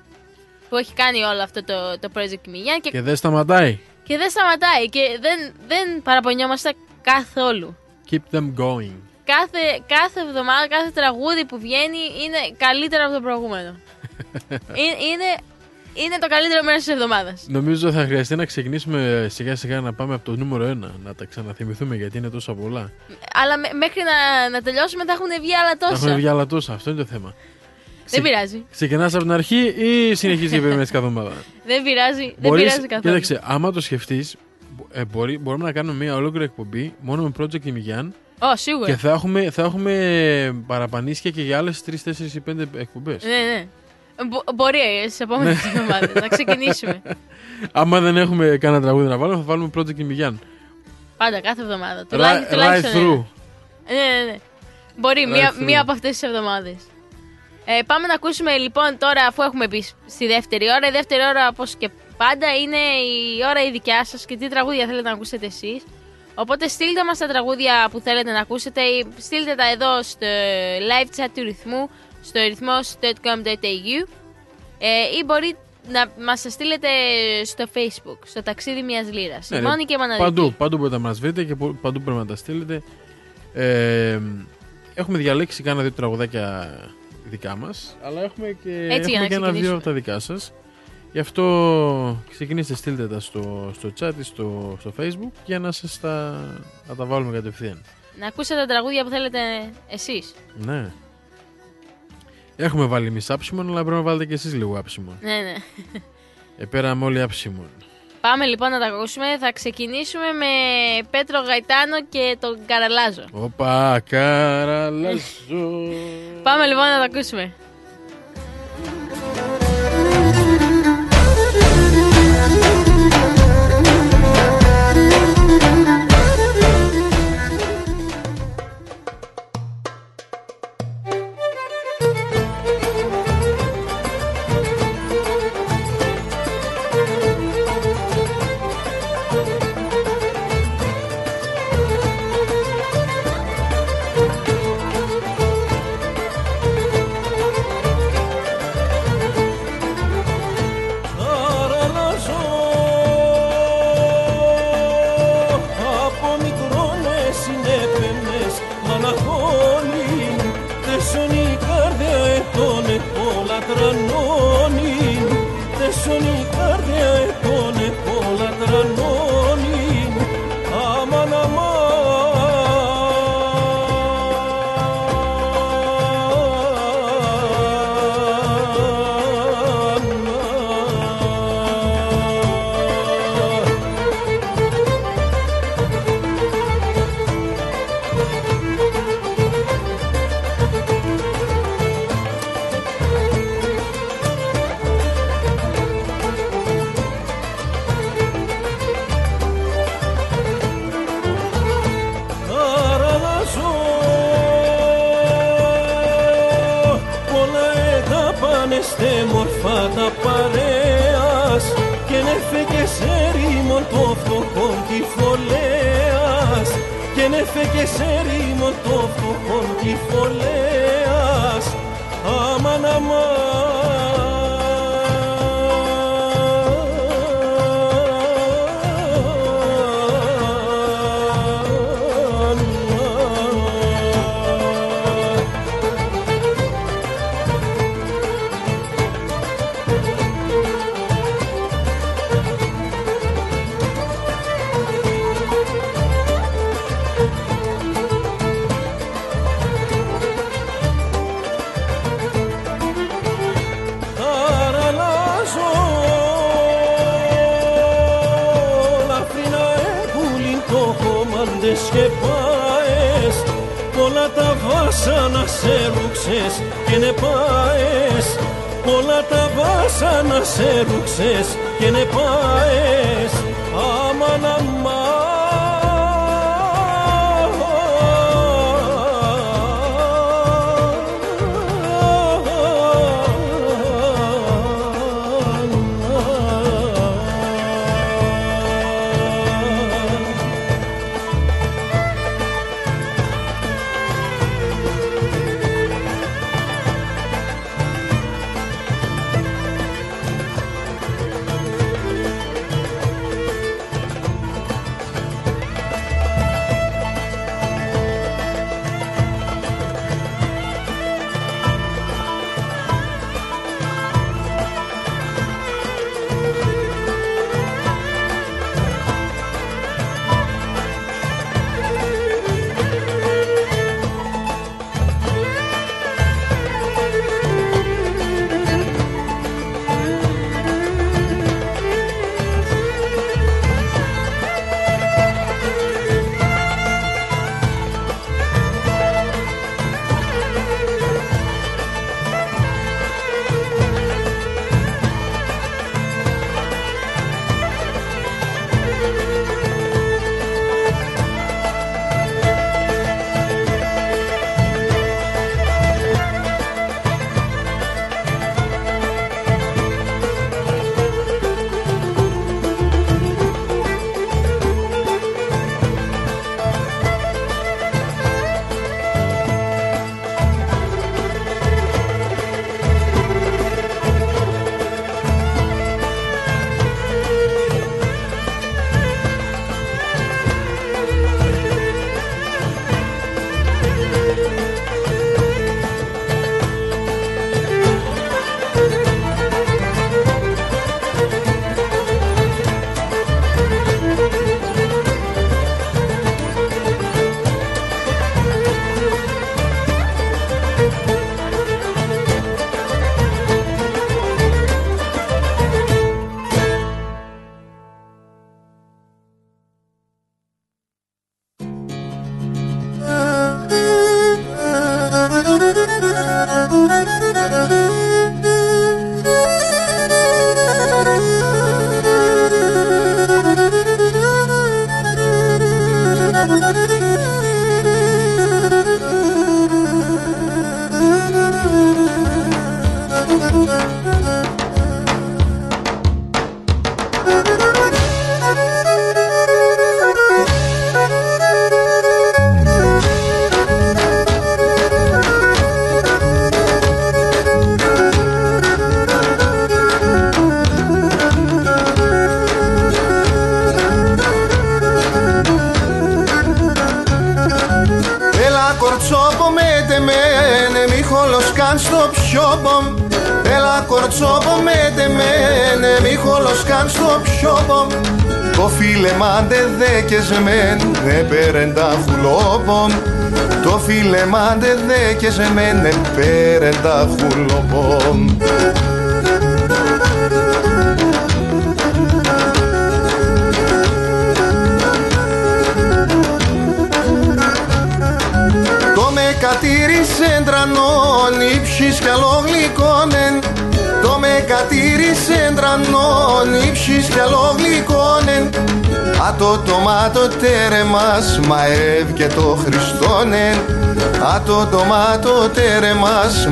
που έχει κάνει όλο αυτό το, το project Κιμιγιάν και Και δεν σταματάει. Και δεν σταματάει και δεν, δεν παραπονιόμαστε καθόλου. Keep them going. Κάθε, κάθε εβδομάδα, κάθε τραγούδι που βγαίνει είναι καλύτερο από το προηγούμενο. είναι, είναι, είναι το καλύτερο μέρος της εβδομάδας. Νομίζω θα χρειαστεί να ξεκινήσουμε σιγά σιγά να πάμε από το νούμερο 1, να τα ξαναθυμηθούμε γιατί είναι τόσα πολλά. Αλλά με- μέχρι να, να τελειώσουμε θα έχουν βγει άλλα Θα τόσα. Έχουν βγει άλλα τόσα, αυτό είναι το θέμα. Δεν πειράζει. Ξεκινάς από την αρχή ή συνεχίζεις και περιμένεις κάθε εβδομάδα; Δεν πειράζει. Δεν Μπορείς- πειράζει καθόλου. Κοίταξε, άμα το σκεφτείς, ε, μπορεί, μπορούμε να κάνουμε μια ολόκληρη εκπομπή μόνο με project Ημιγιάν Ω, σίγουρα. και θα έχουμε, θα έχουμε παραπανίσια και για άλλες 3, 4 ή 5 εκπομπές. Ναι, ναι. Μπο- μπορεί στι επόμενε Ναι. εβδομάδε να ξεκινήσουμε. Άμα δεν έχουμε κανένα τραγούδι να βάλουμε, θα βάλουμε project Ημιγιάν. Πάντα, κάθε εβδομάδα. Right, Τουλάχιστον, right τουλάχιστον ένα. through. Ναι, ναι, ναι. Μπορεί, Right μία, through. μία από αυτές τις εβδομάδες. Ε, πάμε να ακούσουμε λοιπόν τώρα, αφού έχουμε μπει στη δεύτερη ώρα. Η δεύτερη ώρα, όπως και πάντα, είναι η ώρα η δικιά σας και τι τραγούδια θέλετε να ακούσετε εσείς. Οπότε στείλτε μας τα τραγούδια που θέλετε να ακούσετε ή στείλτε τα εδώ στο live chat του ρυθμού στο ρυθμός.com.au ε, ή μπορεί να μας τα στείλετε στο facebook, στο ταξίδι μιας λίρας. Ναι, Η ναι, μόνη και μοναδική. Παντού, παντού μπορείτε να μας βρείτε και πο- παντού πρέπει να τα στείλετε. Ε, έχουμε διαλέξει κάνα δύο τραγουδάκια δικά μας, αλλά έχουμε και, Έτσι, για έχουμε να και ένα δύο ξεκινήσουμε. από τα δικά σας. Γι' αυτό ξεκινήστε, στείλτε τα στο, στο chat ή στο, στο facebook για να σας τα, να τα βάλουμε κατευθείαν. Να ακούσετε τα τραγούδια που θέλετε εσείς. Ναι. Έχουμε βάλει εμείς άψιμον, αλλά πρέπει να βάλετε και εσείς λίγο άψιμον. Ναι, ναι. Ε, πέραμε όλοι άψιμον. Πάμε λοιπόν να τα ακούσουμε. Θα ξεκινήσουμε με Πέτρο Γαϊτάνο και τον Καραλάζο. Οπα, καραλάζω. Πάμε λοιπόν να τα ακούσουμε.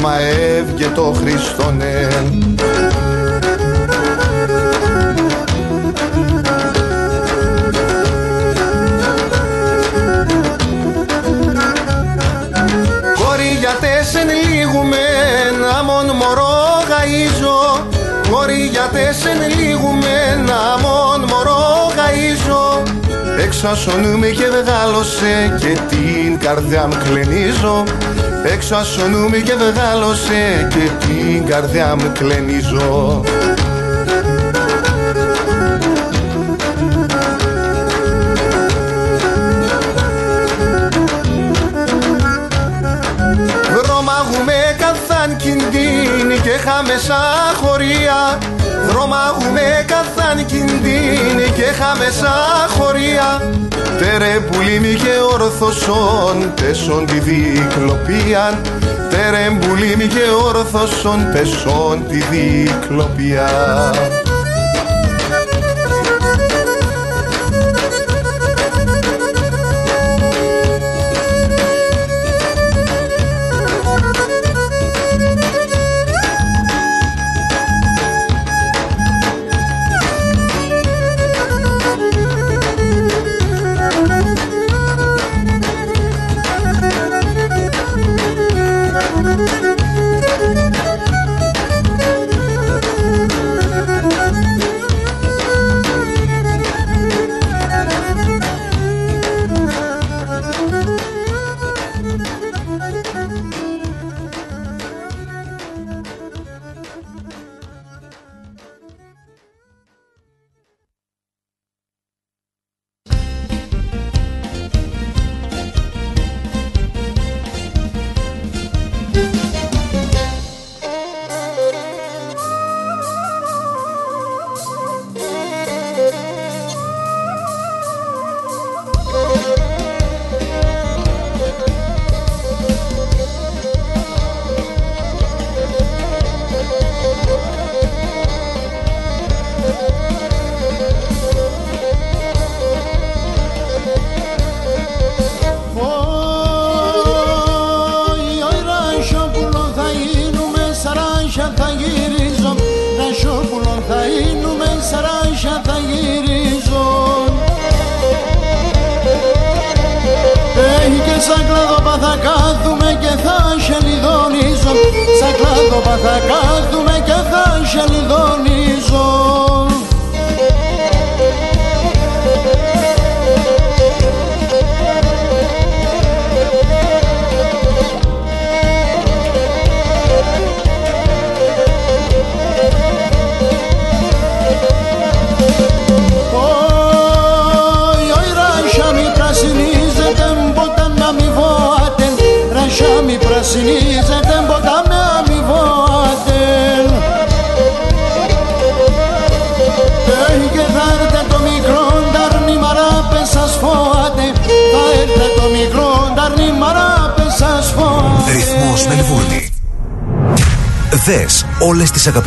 Τέρεμας μαεύ και το Χριστόνεν Κόρη για τέσσεν λίγουμε να μον μωρό γαΐζω Κόρη για τέσσεν λίγουμε να μον μωρό γαΐζω Εξασωνούμε και μεγάλωσε και την καρδιά μου κλενίζω έξω ασωνούμαι και βγάλωσε και την καρδιά μου κλενίζω. Βρωμάγουμε καθάν κινδύνη και χαμεσα χωρία. Βρωμάγουμε καθάν κινδύνη και χαμεσα χωρία. Τέρε πουλίμι και όρθωσον τεσον τη δικλοπίαν. Τέρε πουλίμι και όρθωσον τεσον τη δικλοπίαν.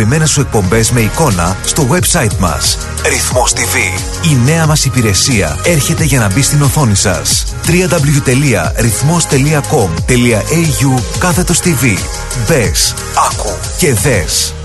συγκεκριμένες σου εκπομπές με εικόνα στο website μας. Ρυθμός TV. Η νέα μας υπηρεσία έρχεται για να μπει στην οθόνη σας. www.ρυθμός.com.au κάθετος TV. Μπες, άκου και δες.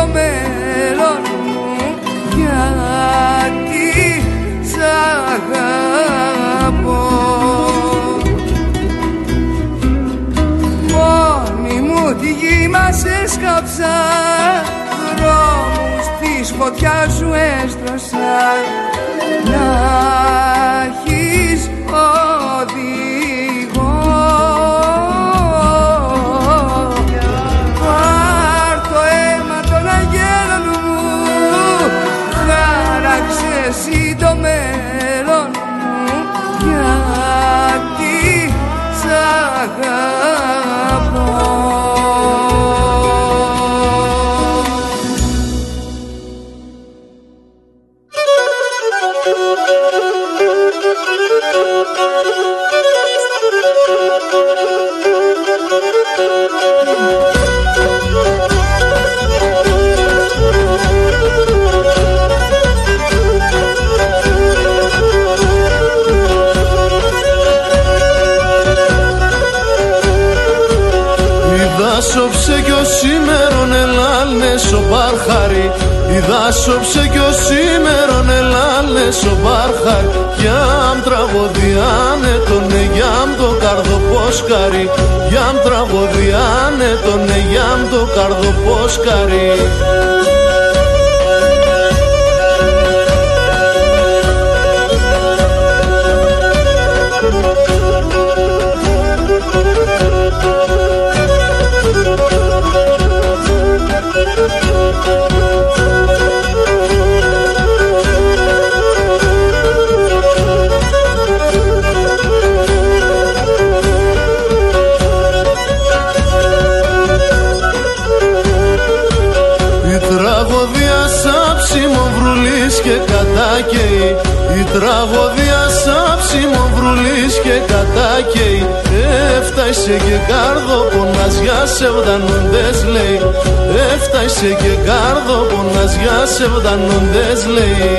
Το μέλλον μου γιατί σ' αγαπώ. Μόνη μου τη γη μας έσκαψα Δρόμους της φωτιάς σου έστρωσα. Να αγαπώ. Ιδάσοψε κι σήμερον ελάλνες ο μπάρχαρη Ιδάσοψε κι ο σήμερον ελάλνες ο μπάρχαρη Γιάμ τραγωδιάνε τον εγιάμ το καρδοπόσκαρη Γιάμ τραγωδιάνε τον εγιάμ το καρδοπόσκαρη τραγωδία σάψιμο βρουλής και κατάκαιη. Έφτασε και κάρδο πονάς για σεβδανοντές λέει. Έφτασε και κάρδο πονάς για σεβδανοντές λέει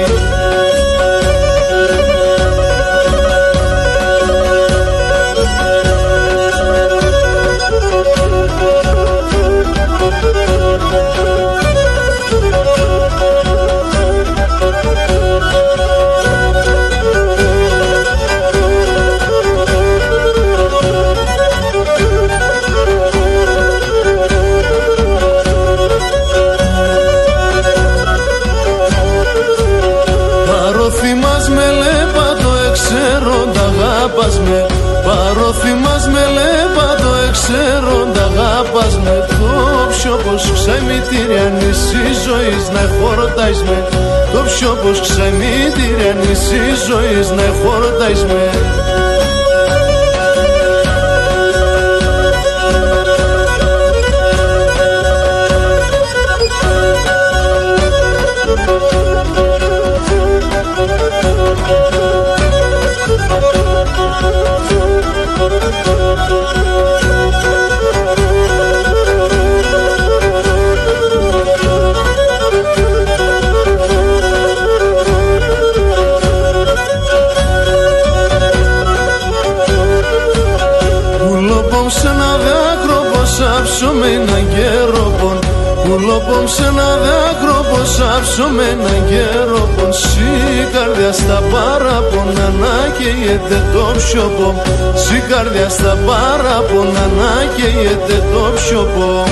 λέπατο εξέροντα αγάπας με Το πιο πως ξεμητήρια νησί ζωής να χορτάεις με. Το πιο πως ξεμητήρια νησί ζωής να χορτάεις με Πουλοπομ σε ένα δάκρυ πως άψω με ένα γέρο πως η καρδιά στα παράπονα να καίγεται το ψιοπό η καρδιά στα παράπονα να καίγεται το ψιοπό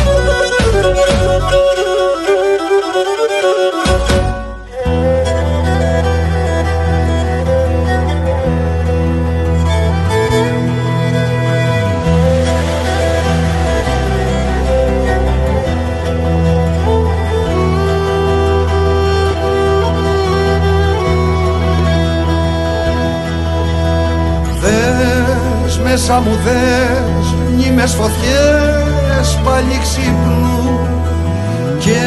μέσα μου δες μνήμες φωτιές πάλι ξυπνού και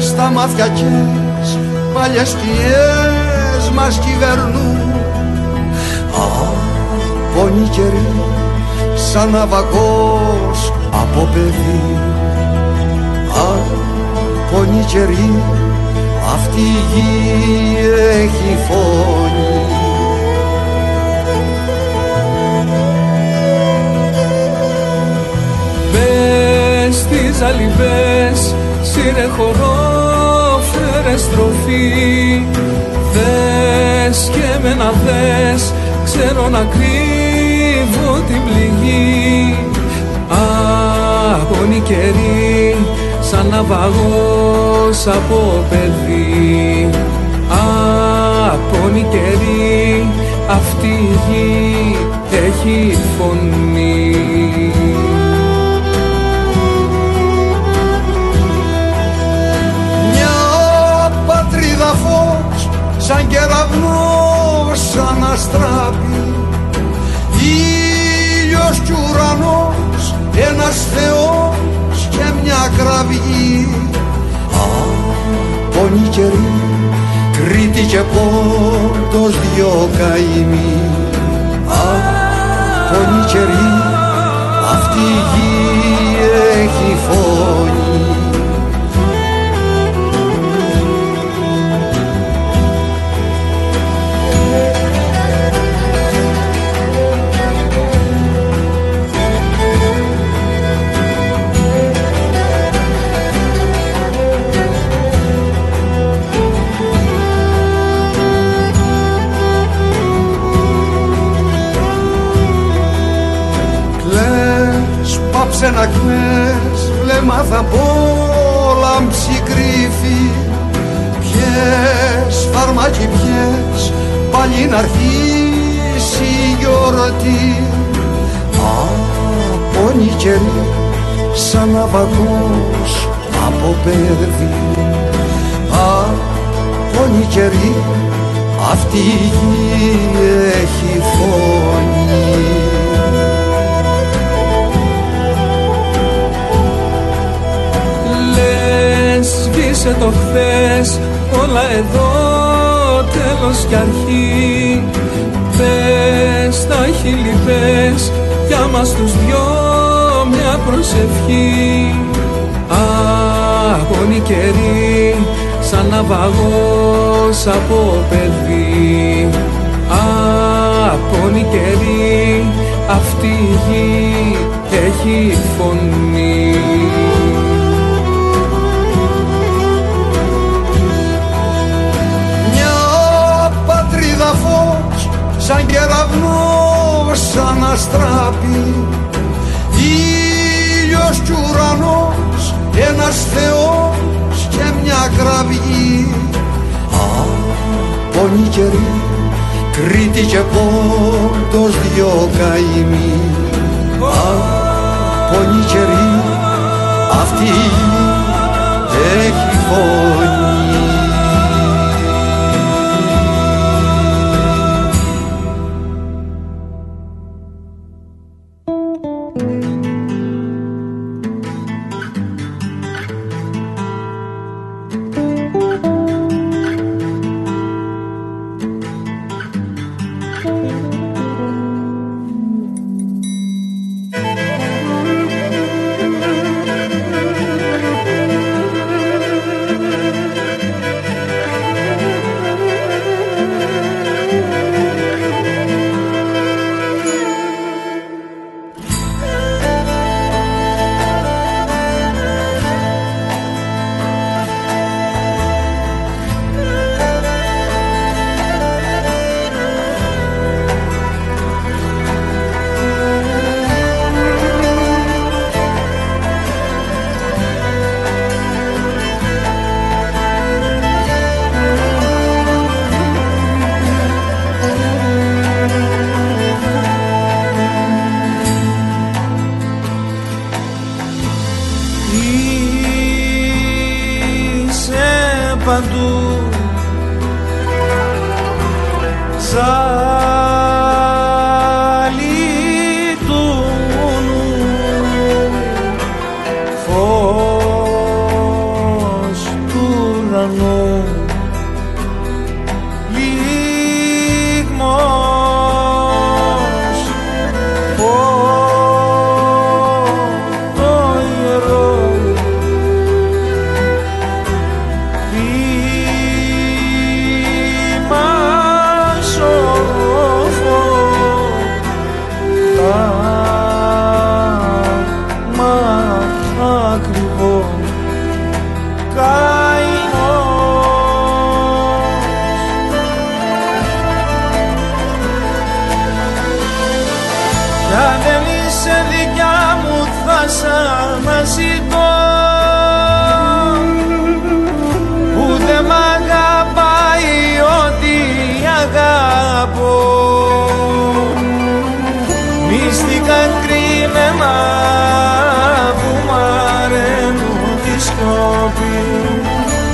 στα μάτια κες παλιές σκιές μας κυβερνούν. Πόνοι καιροί σαν ναυαγός από παιδί. Πόνοι καιροί αυτή η γη έχει φωνή Μπες στις αλυβές Σύρε χορό φέρε στροφή. Δες και με να δες. Ξέρω να κρύβω την πληγή. Αγώνη καιρή Σαν ναυαγός από παιδί. Αγώνη καιρή Αυτή η γη έχει φωνή σαν κεραυνός σαν αστράπη. Ήλιος κι ουρανός ένας θεός και μια κραυγή. Πόνοι καιροί Κρήτη και Πόντος δυο καημοί. Πόνοι καιροί αυτή η γη έχει φωνή κλαις, βλέμμα θα πόλαμψη κρύφη Πιες, φαρμάκι πιες, πάλι να αρχίσει η γιορτή. Α, πόνοι καιροί, σαν ναυαγός από παιδί Α, πόνοι καιροί, αυτή η γη έχει φωνή Λες σβήσε το χθες όλα εδώ τέλος κι αρχή. Πες τα χείλη πες για μας τους δυο μια προσευχή. Αγώνη καιρή σαν ναυαγός από παιδί. Αγώνη καιρή αυτή η γη έχει φωνή σαν κεραυνός σαν αστράπη. Ήλιος κι ουρανός ένας θεός και μια κραυγή Α, πόνοι καιροί Κρήτη και Πόντος δυο καημοί. Α, πόνοι καιροί αυτή η γη έχει φωνή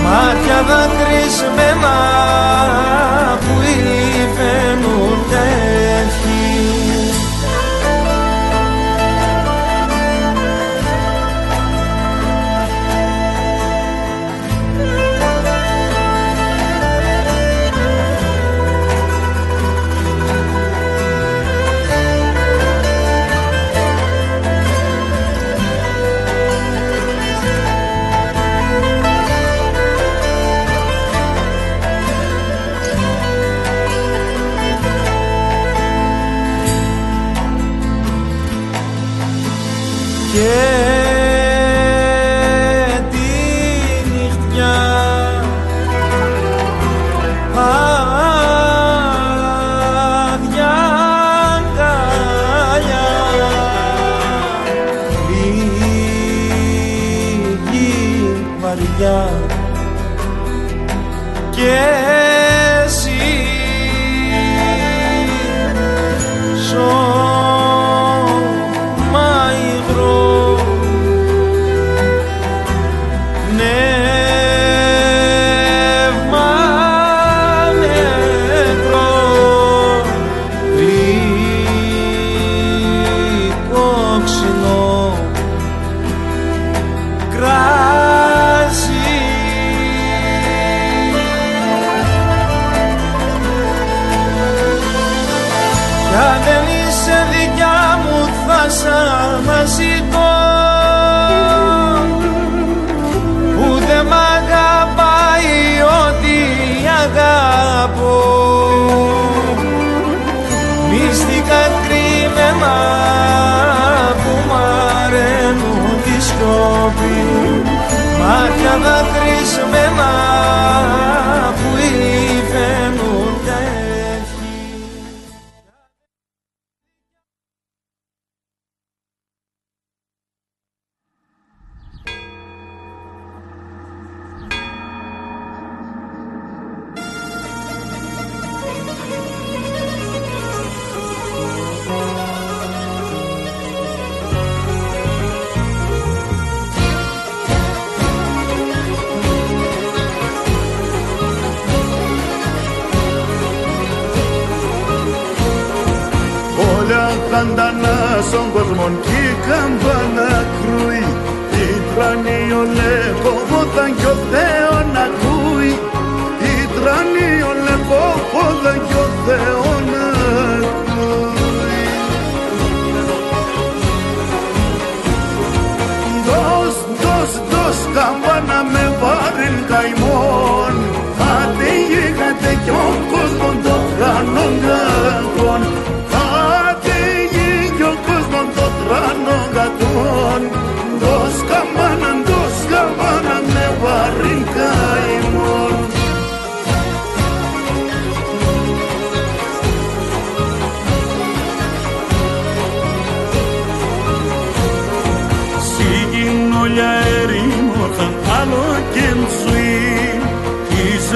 Μάτια δακρυσμένα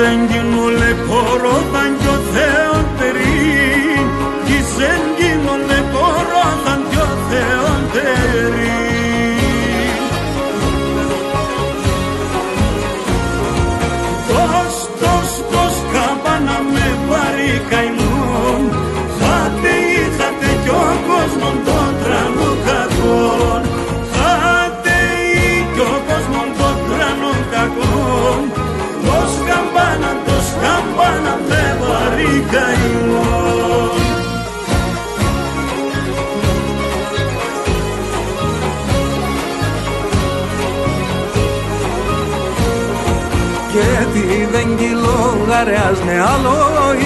Ισεγγινόλε πορόταν κυλόγαρεας με άλλο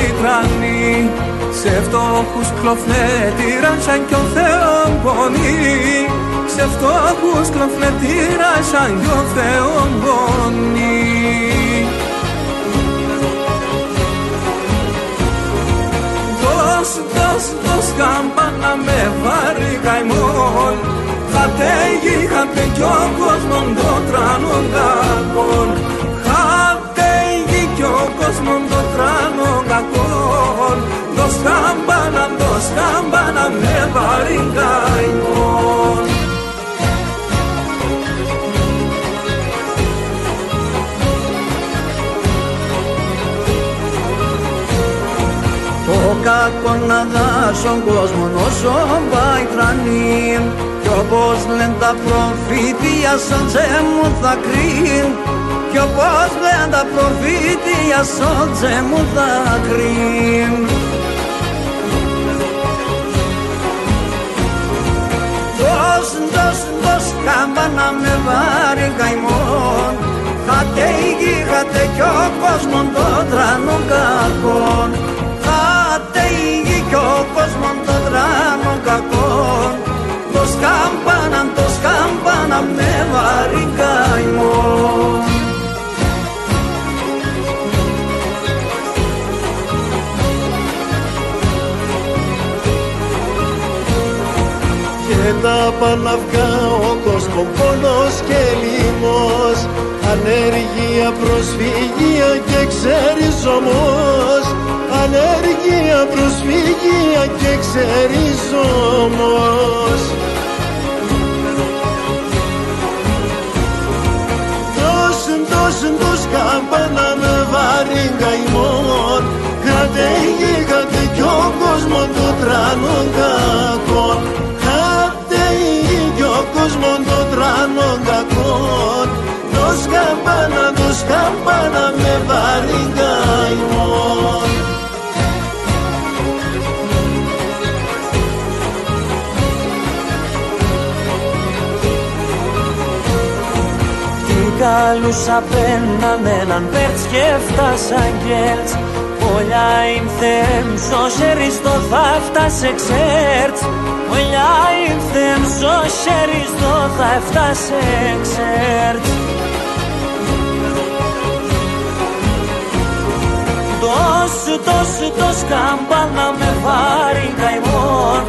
η τρανή Σε φτώχους κλωφνέτηραν σαν κι ο Θεόν πονεί. Σε φτώχους κλωφνέτηραν σαν κι ο Θεόν πονεί. Δώσ' δώσ' δώσ' καμπάνα με βάρη καημόν Χατέγει χατε κι ο κόσμον των τρανών κακών Χατέγει κι ο κόσμον των τρανών κακών Δώσ' καμπάνα, δώσ' καμπάνα με βάρη καημόν Ο κακόν αγάσον κόσμο όσο πάει τρανή. Κι όπως λένε τα προφήτια σαν μου θα κρύν Κι όπως λένε τα προφήτια σαν μου θα κρύν Δώσ' δώσ' δώσ' καμπάνα με βάρη καημόν. Χάτε η γη, χάτε κι ο κόσμον των τρανών κακών Χάτε η γη κι ο κόσμον των τρανών κακών Το σκάμπανα, το σκάμπανα με βάρη καημόν τα παναυγά ο κόσμο πόνος και λίμος Ανέργεια, προσφυγία και ξεριζωμός. Ανέργεια, προσφυγία και ξεριζωμός. Δώσ' δώσ' δώσ' καμπάνα με βάρη καημόν Κράτε γη, κράτε κι ο κόσμος των τρανών κακών. Κράτε γη κι ο κόσμος των τρανών κακών Δώσ' καμπάνα, δώσ' καμπάνα με βάρη καημόν. Τι καλούς απέναν έναν πέρτς και φτάσαν γκέλτς. Ολιά ήρθεν στο σεριστό θα φτάσε ξέρτς Ολιά ήρθεν στο σεριστό θα φτάσε ξέρτς Τόσου, τόσου, τόσου καμπάνα με βάρη καημόν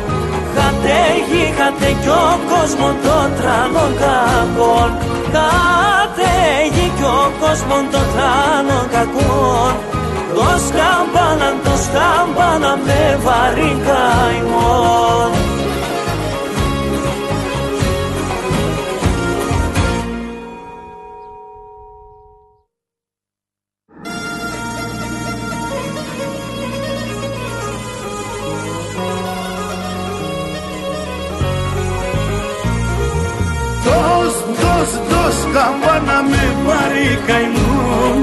Κατέχει, χατε κι ο κόσμος των τρανών κακών. Κατέχει κι ο κόσμος των τρανών κακών. Το σκάμπανα, το σκάμπανα με βάρη καημόν καμπάνα με βαρύ καημόν.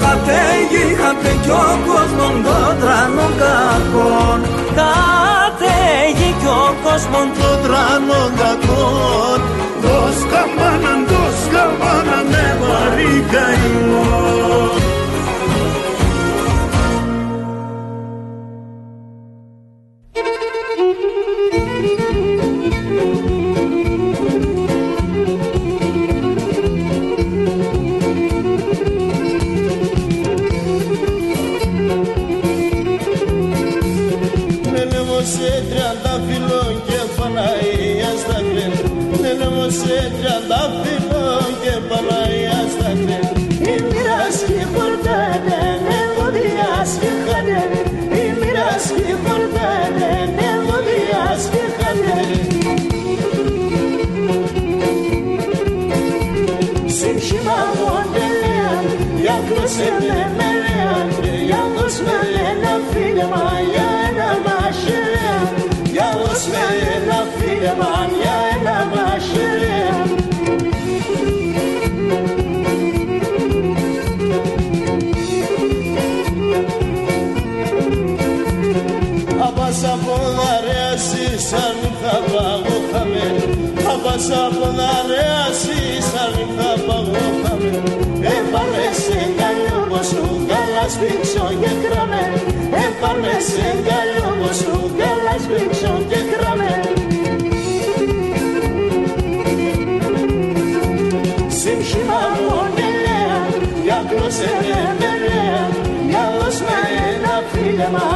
Χατέγει, χατε κι ο κόσμον των τρανών κακών Κατέχει κι ο κόσμος των τρανών κακών. Δώσ' καμπάνα, δώσ' καμπάνα με βαρύ καημόν Κοσέτρα μπαφυλό και παλαία στα κρέα Η μοιράσκη πορτάνε μελωδιάς και χανέρι Η μοιράσκη πορτάνε μελωδιάς και χανέρι Σύγχυμα μοντελέα, για κοσέλε μελέα Για κοσμελένα φίλε μα, στα κρέμ Άσα ποδαρέα σίσα θα παγώθαμε Έπαμε σε καλιό σου καλά σφίξω και κράμε. Έπαμε σε καλιό σου καλά σφίξω και κράμε. Συμψήμα μονελέα για κλωσένε μελέα Για ως με ένα φίλεμα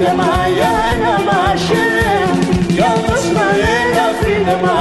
ένα φίλεμα για ένα μαχαιρέα Για ως με ένα φίλεμα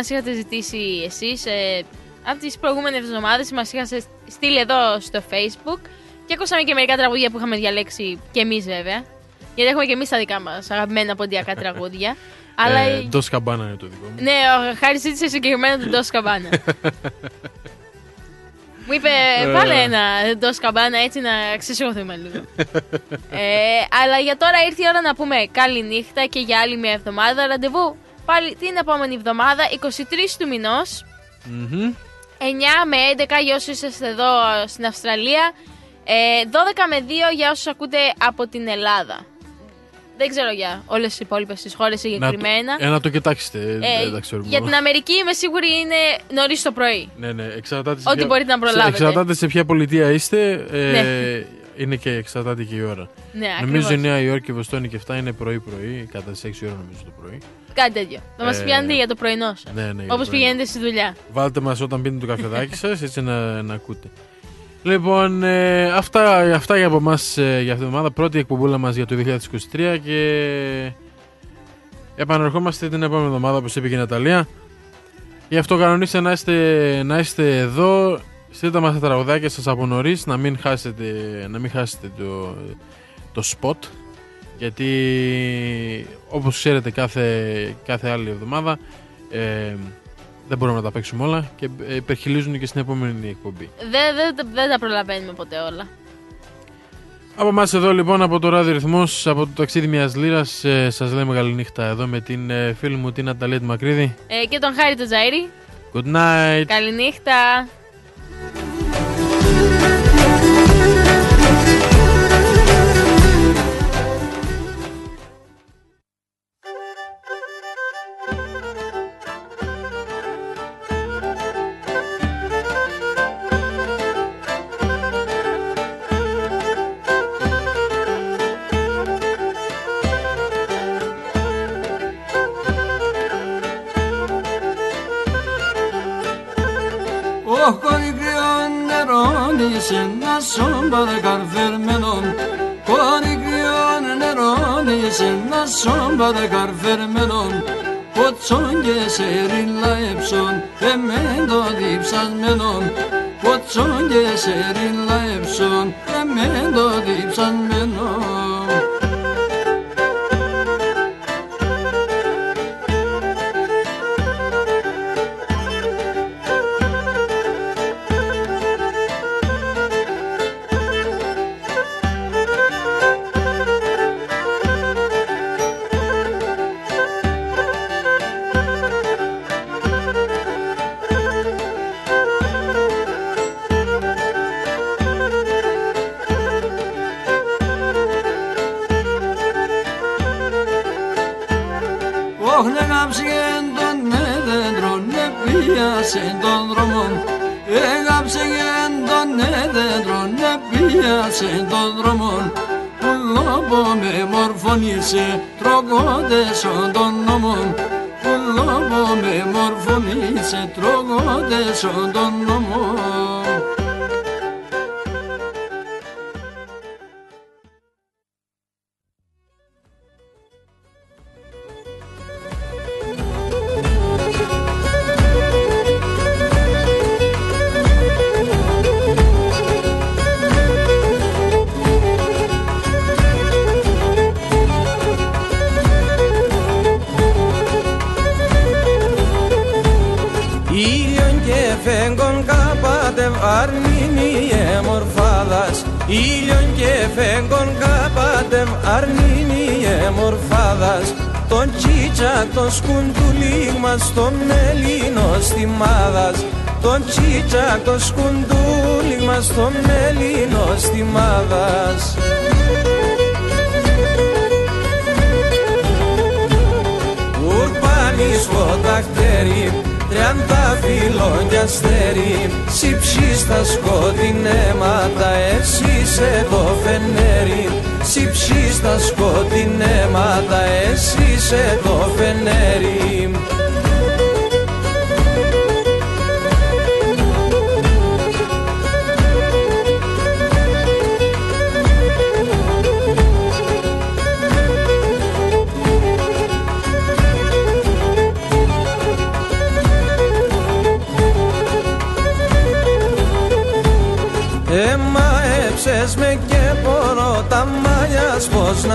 μας είχατε ζητήσει εσείς ε, από τις προηγούμενες εβδομάδες μας είχατε στείλει εδώ στο facebook και ακούσαμε και μερικά τραγούδια που είχαμε διαλέξει και εμείς βέβαια Γιατί έχουμε και εμείς τα δικά μας αγαπημένα ποντιακά τραγούδια. Αλλά. Ε, Ντος καμπάνα είναι το δικό μου. Ναι, ο Χάρη ζήτησε συγκεκριμένα τον Ντό Καμπάνα. Μου είπε, Ε. βάλε ένα Ντό Καμπάνα έτσι να ξεσηκωθούμε λίγο. ε, αλλά για τώρα ήρθε η ώρα να πούμε καλή νύχτα και για άλλη μια εβδομάδα. Ραντεβού πάλι την επόμενη εβδομάδα, 23 του μηνός. Μμμ. 9 με 11 για όσους είσαστε εδώ στην Αυστραλία. Ε, 12 με 2 για όσους ακούτε από την Ελλάδα. Δεν ξέρω για όλες τις υπόλοιπες τις χώρες Να το- συγκεκριμένα. Ε, να το κοιτάξετε. Ε, δεν τα ξέρουμε. για την Αμερική είμαι σίγουρη είναι νωρίς το πρωί. Ναι, ναι, εξαρτάται σε Ό,τι ποια- μπορείτε να σε- προλάβετε. Εξαρτάται σε ποια πολιτεία είστε. Ε, Ναι. Είναι και εξαρτάται και η ώρα. Ναι, νομίζω ακριβώς. η Νέα Υόρκη, η Βοστόνη και αυτά είναι πρωί-πρωί, κατά τις 6 ώρα νομίζω το πρωί. Κάτι τέτοιο. Θα μας Ε, πιάνετε για το πρωινό σας. Ναι, ναι, για το Όπως πρωινό. πηγαίνετε στη δουλειά. Βάλτε μας όταν πίνετε το καφεδάκι σας έτσι να, να ακούτε. Λοιπόν, ε, αυτά, αυτά για από εμάς για αυτήν την εβδομάδα. Πρώτη εκπομπούλα μας για το 2023 και επανερχόμαστε την επόμενη εβδομάδα όπως είπε και η Ναταλία. Γι' αυτό κανονίστε να είστε, να είστε εδώ. Στείλτε μας τα τραγουδάκια σας από νωρίς να μην χάσετε, να μην χάσετε το, το spot γιατί όπως ξέρετε κάθε, κάθε άλλη εβδομάδα ε, δεν μπορούμε να τα παίξουμε όλα και ε, υπερχιλίζουν και στην επόμενη εκπομπή. Δεν, δεν, δεν τα προλαβαίνουμε ποτέ όλα. Από εμάς εδώ λοιπόν από το Ράδιο Ρυθμός, από το ταξίδι μιας λύρας, ε, σας λέμε καλή νύχτα εδώ με την ε, φίλη μου την Ναταλία τη Μακρύδη. Ε, και τον Χάρη τον Τζαΐρη. Good night! Καληνύχτα. Neronisen na sombra carfermenon Corrigion neronisen na sombra carfermenon Ποτσόν και σεριν λαέψον εμέντο διψασμένον Ποτσόν και σεριν λαέψον εμέντο διψασμένον μορφωνήσε, τρογόντες των νόμων. Σκουντούλι μας τον Ελλήνο στιμάδας Ουρπάνης φωτακτέρι Τριάντα φύλλον κι αστέρι Σύψει στα σκοτεινέματα Εσύ σε το φενέρι. Σύψει στα σκοτεινέματα Εσύ σε το φενέρι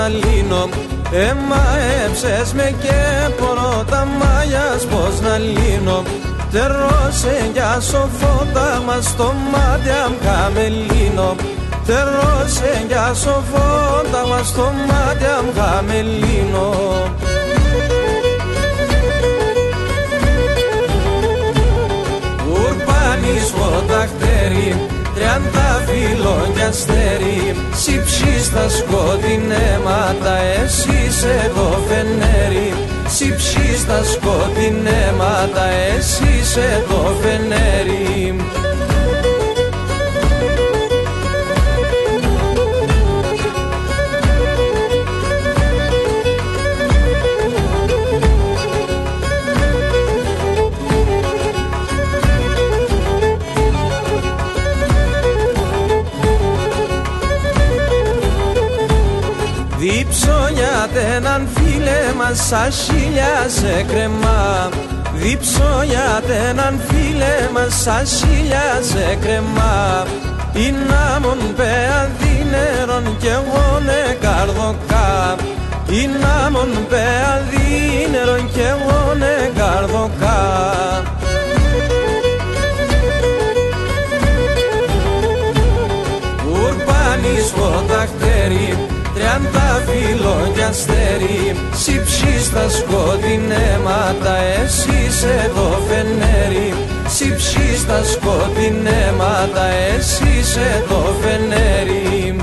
να λύνω Εμαέψες με και μπορώ τα μάλια πως να λύνω. Τερώσε για σοφότα μας στο μάτι αμ καμελίνο Τερώσε για σοφότα μας στο μάτι αμ καμελίνο Ουρπάνης φωταχτέρι Τριάντα φιλόγια αστέρι Συψή στα σκοτεινέματα Εσύ σε το φενέρι. Συψή στα σκοτεινέματα Εσύ σε το φενέρι έναν φίλε μας σαν χίλια σε κρεμά. Διψώνιατε έναν φίλε μας σαν χίλια σε κρεμά. Είναι μον πέα δίνερον κι εγώ ναι καρδοκά. Είναι μον πέα δίνερον κι εγώ ναι καρδοκά. Ουρπάνης φωταχτέρι Τριάντα φιλόγια αστέρι Συψή στα σκοτεινέματα Εσύ σε το φενέρι. Συψή στα σκοτεινέματα Εσύ σε το φενέρι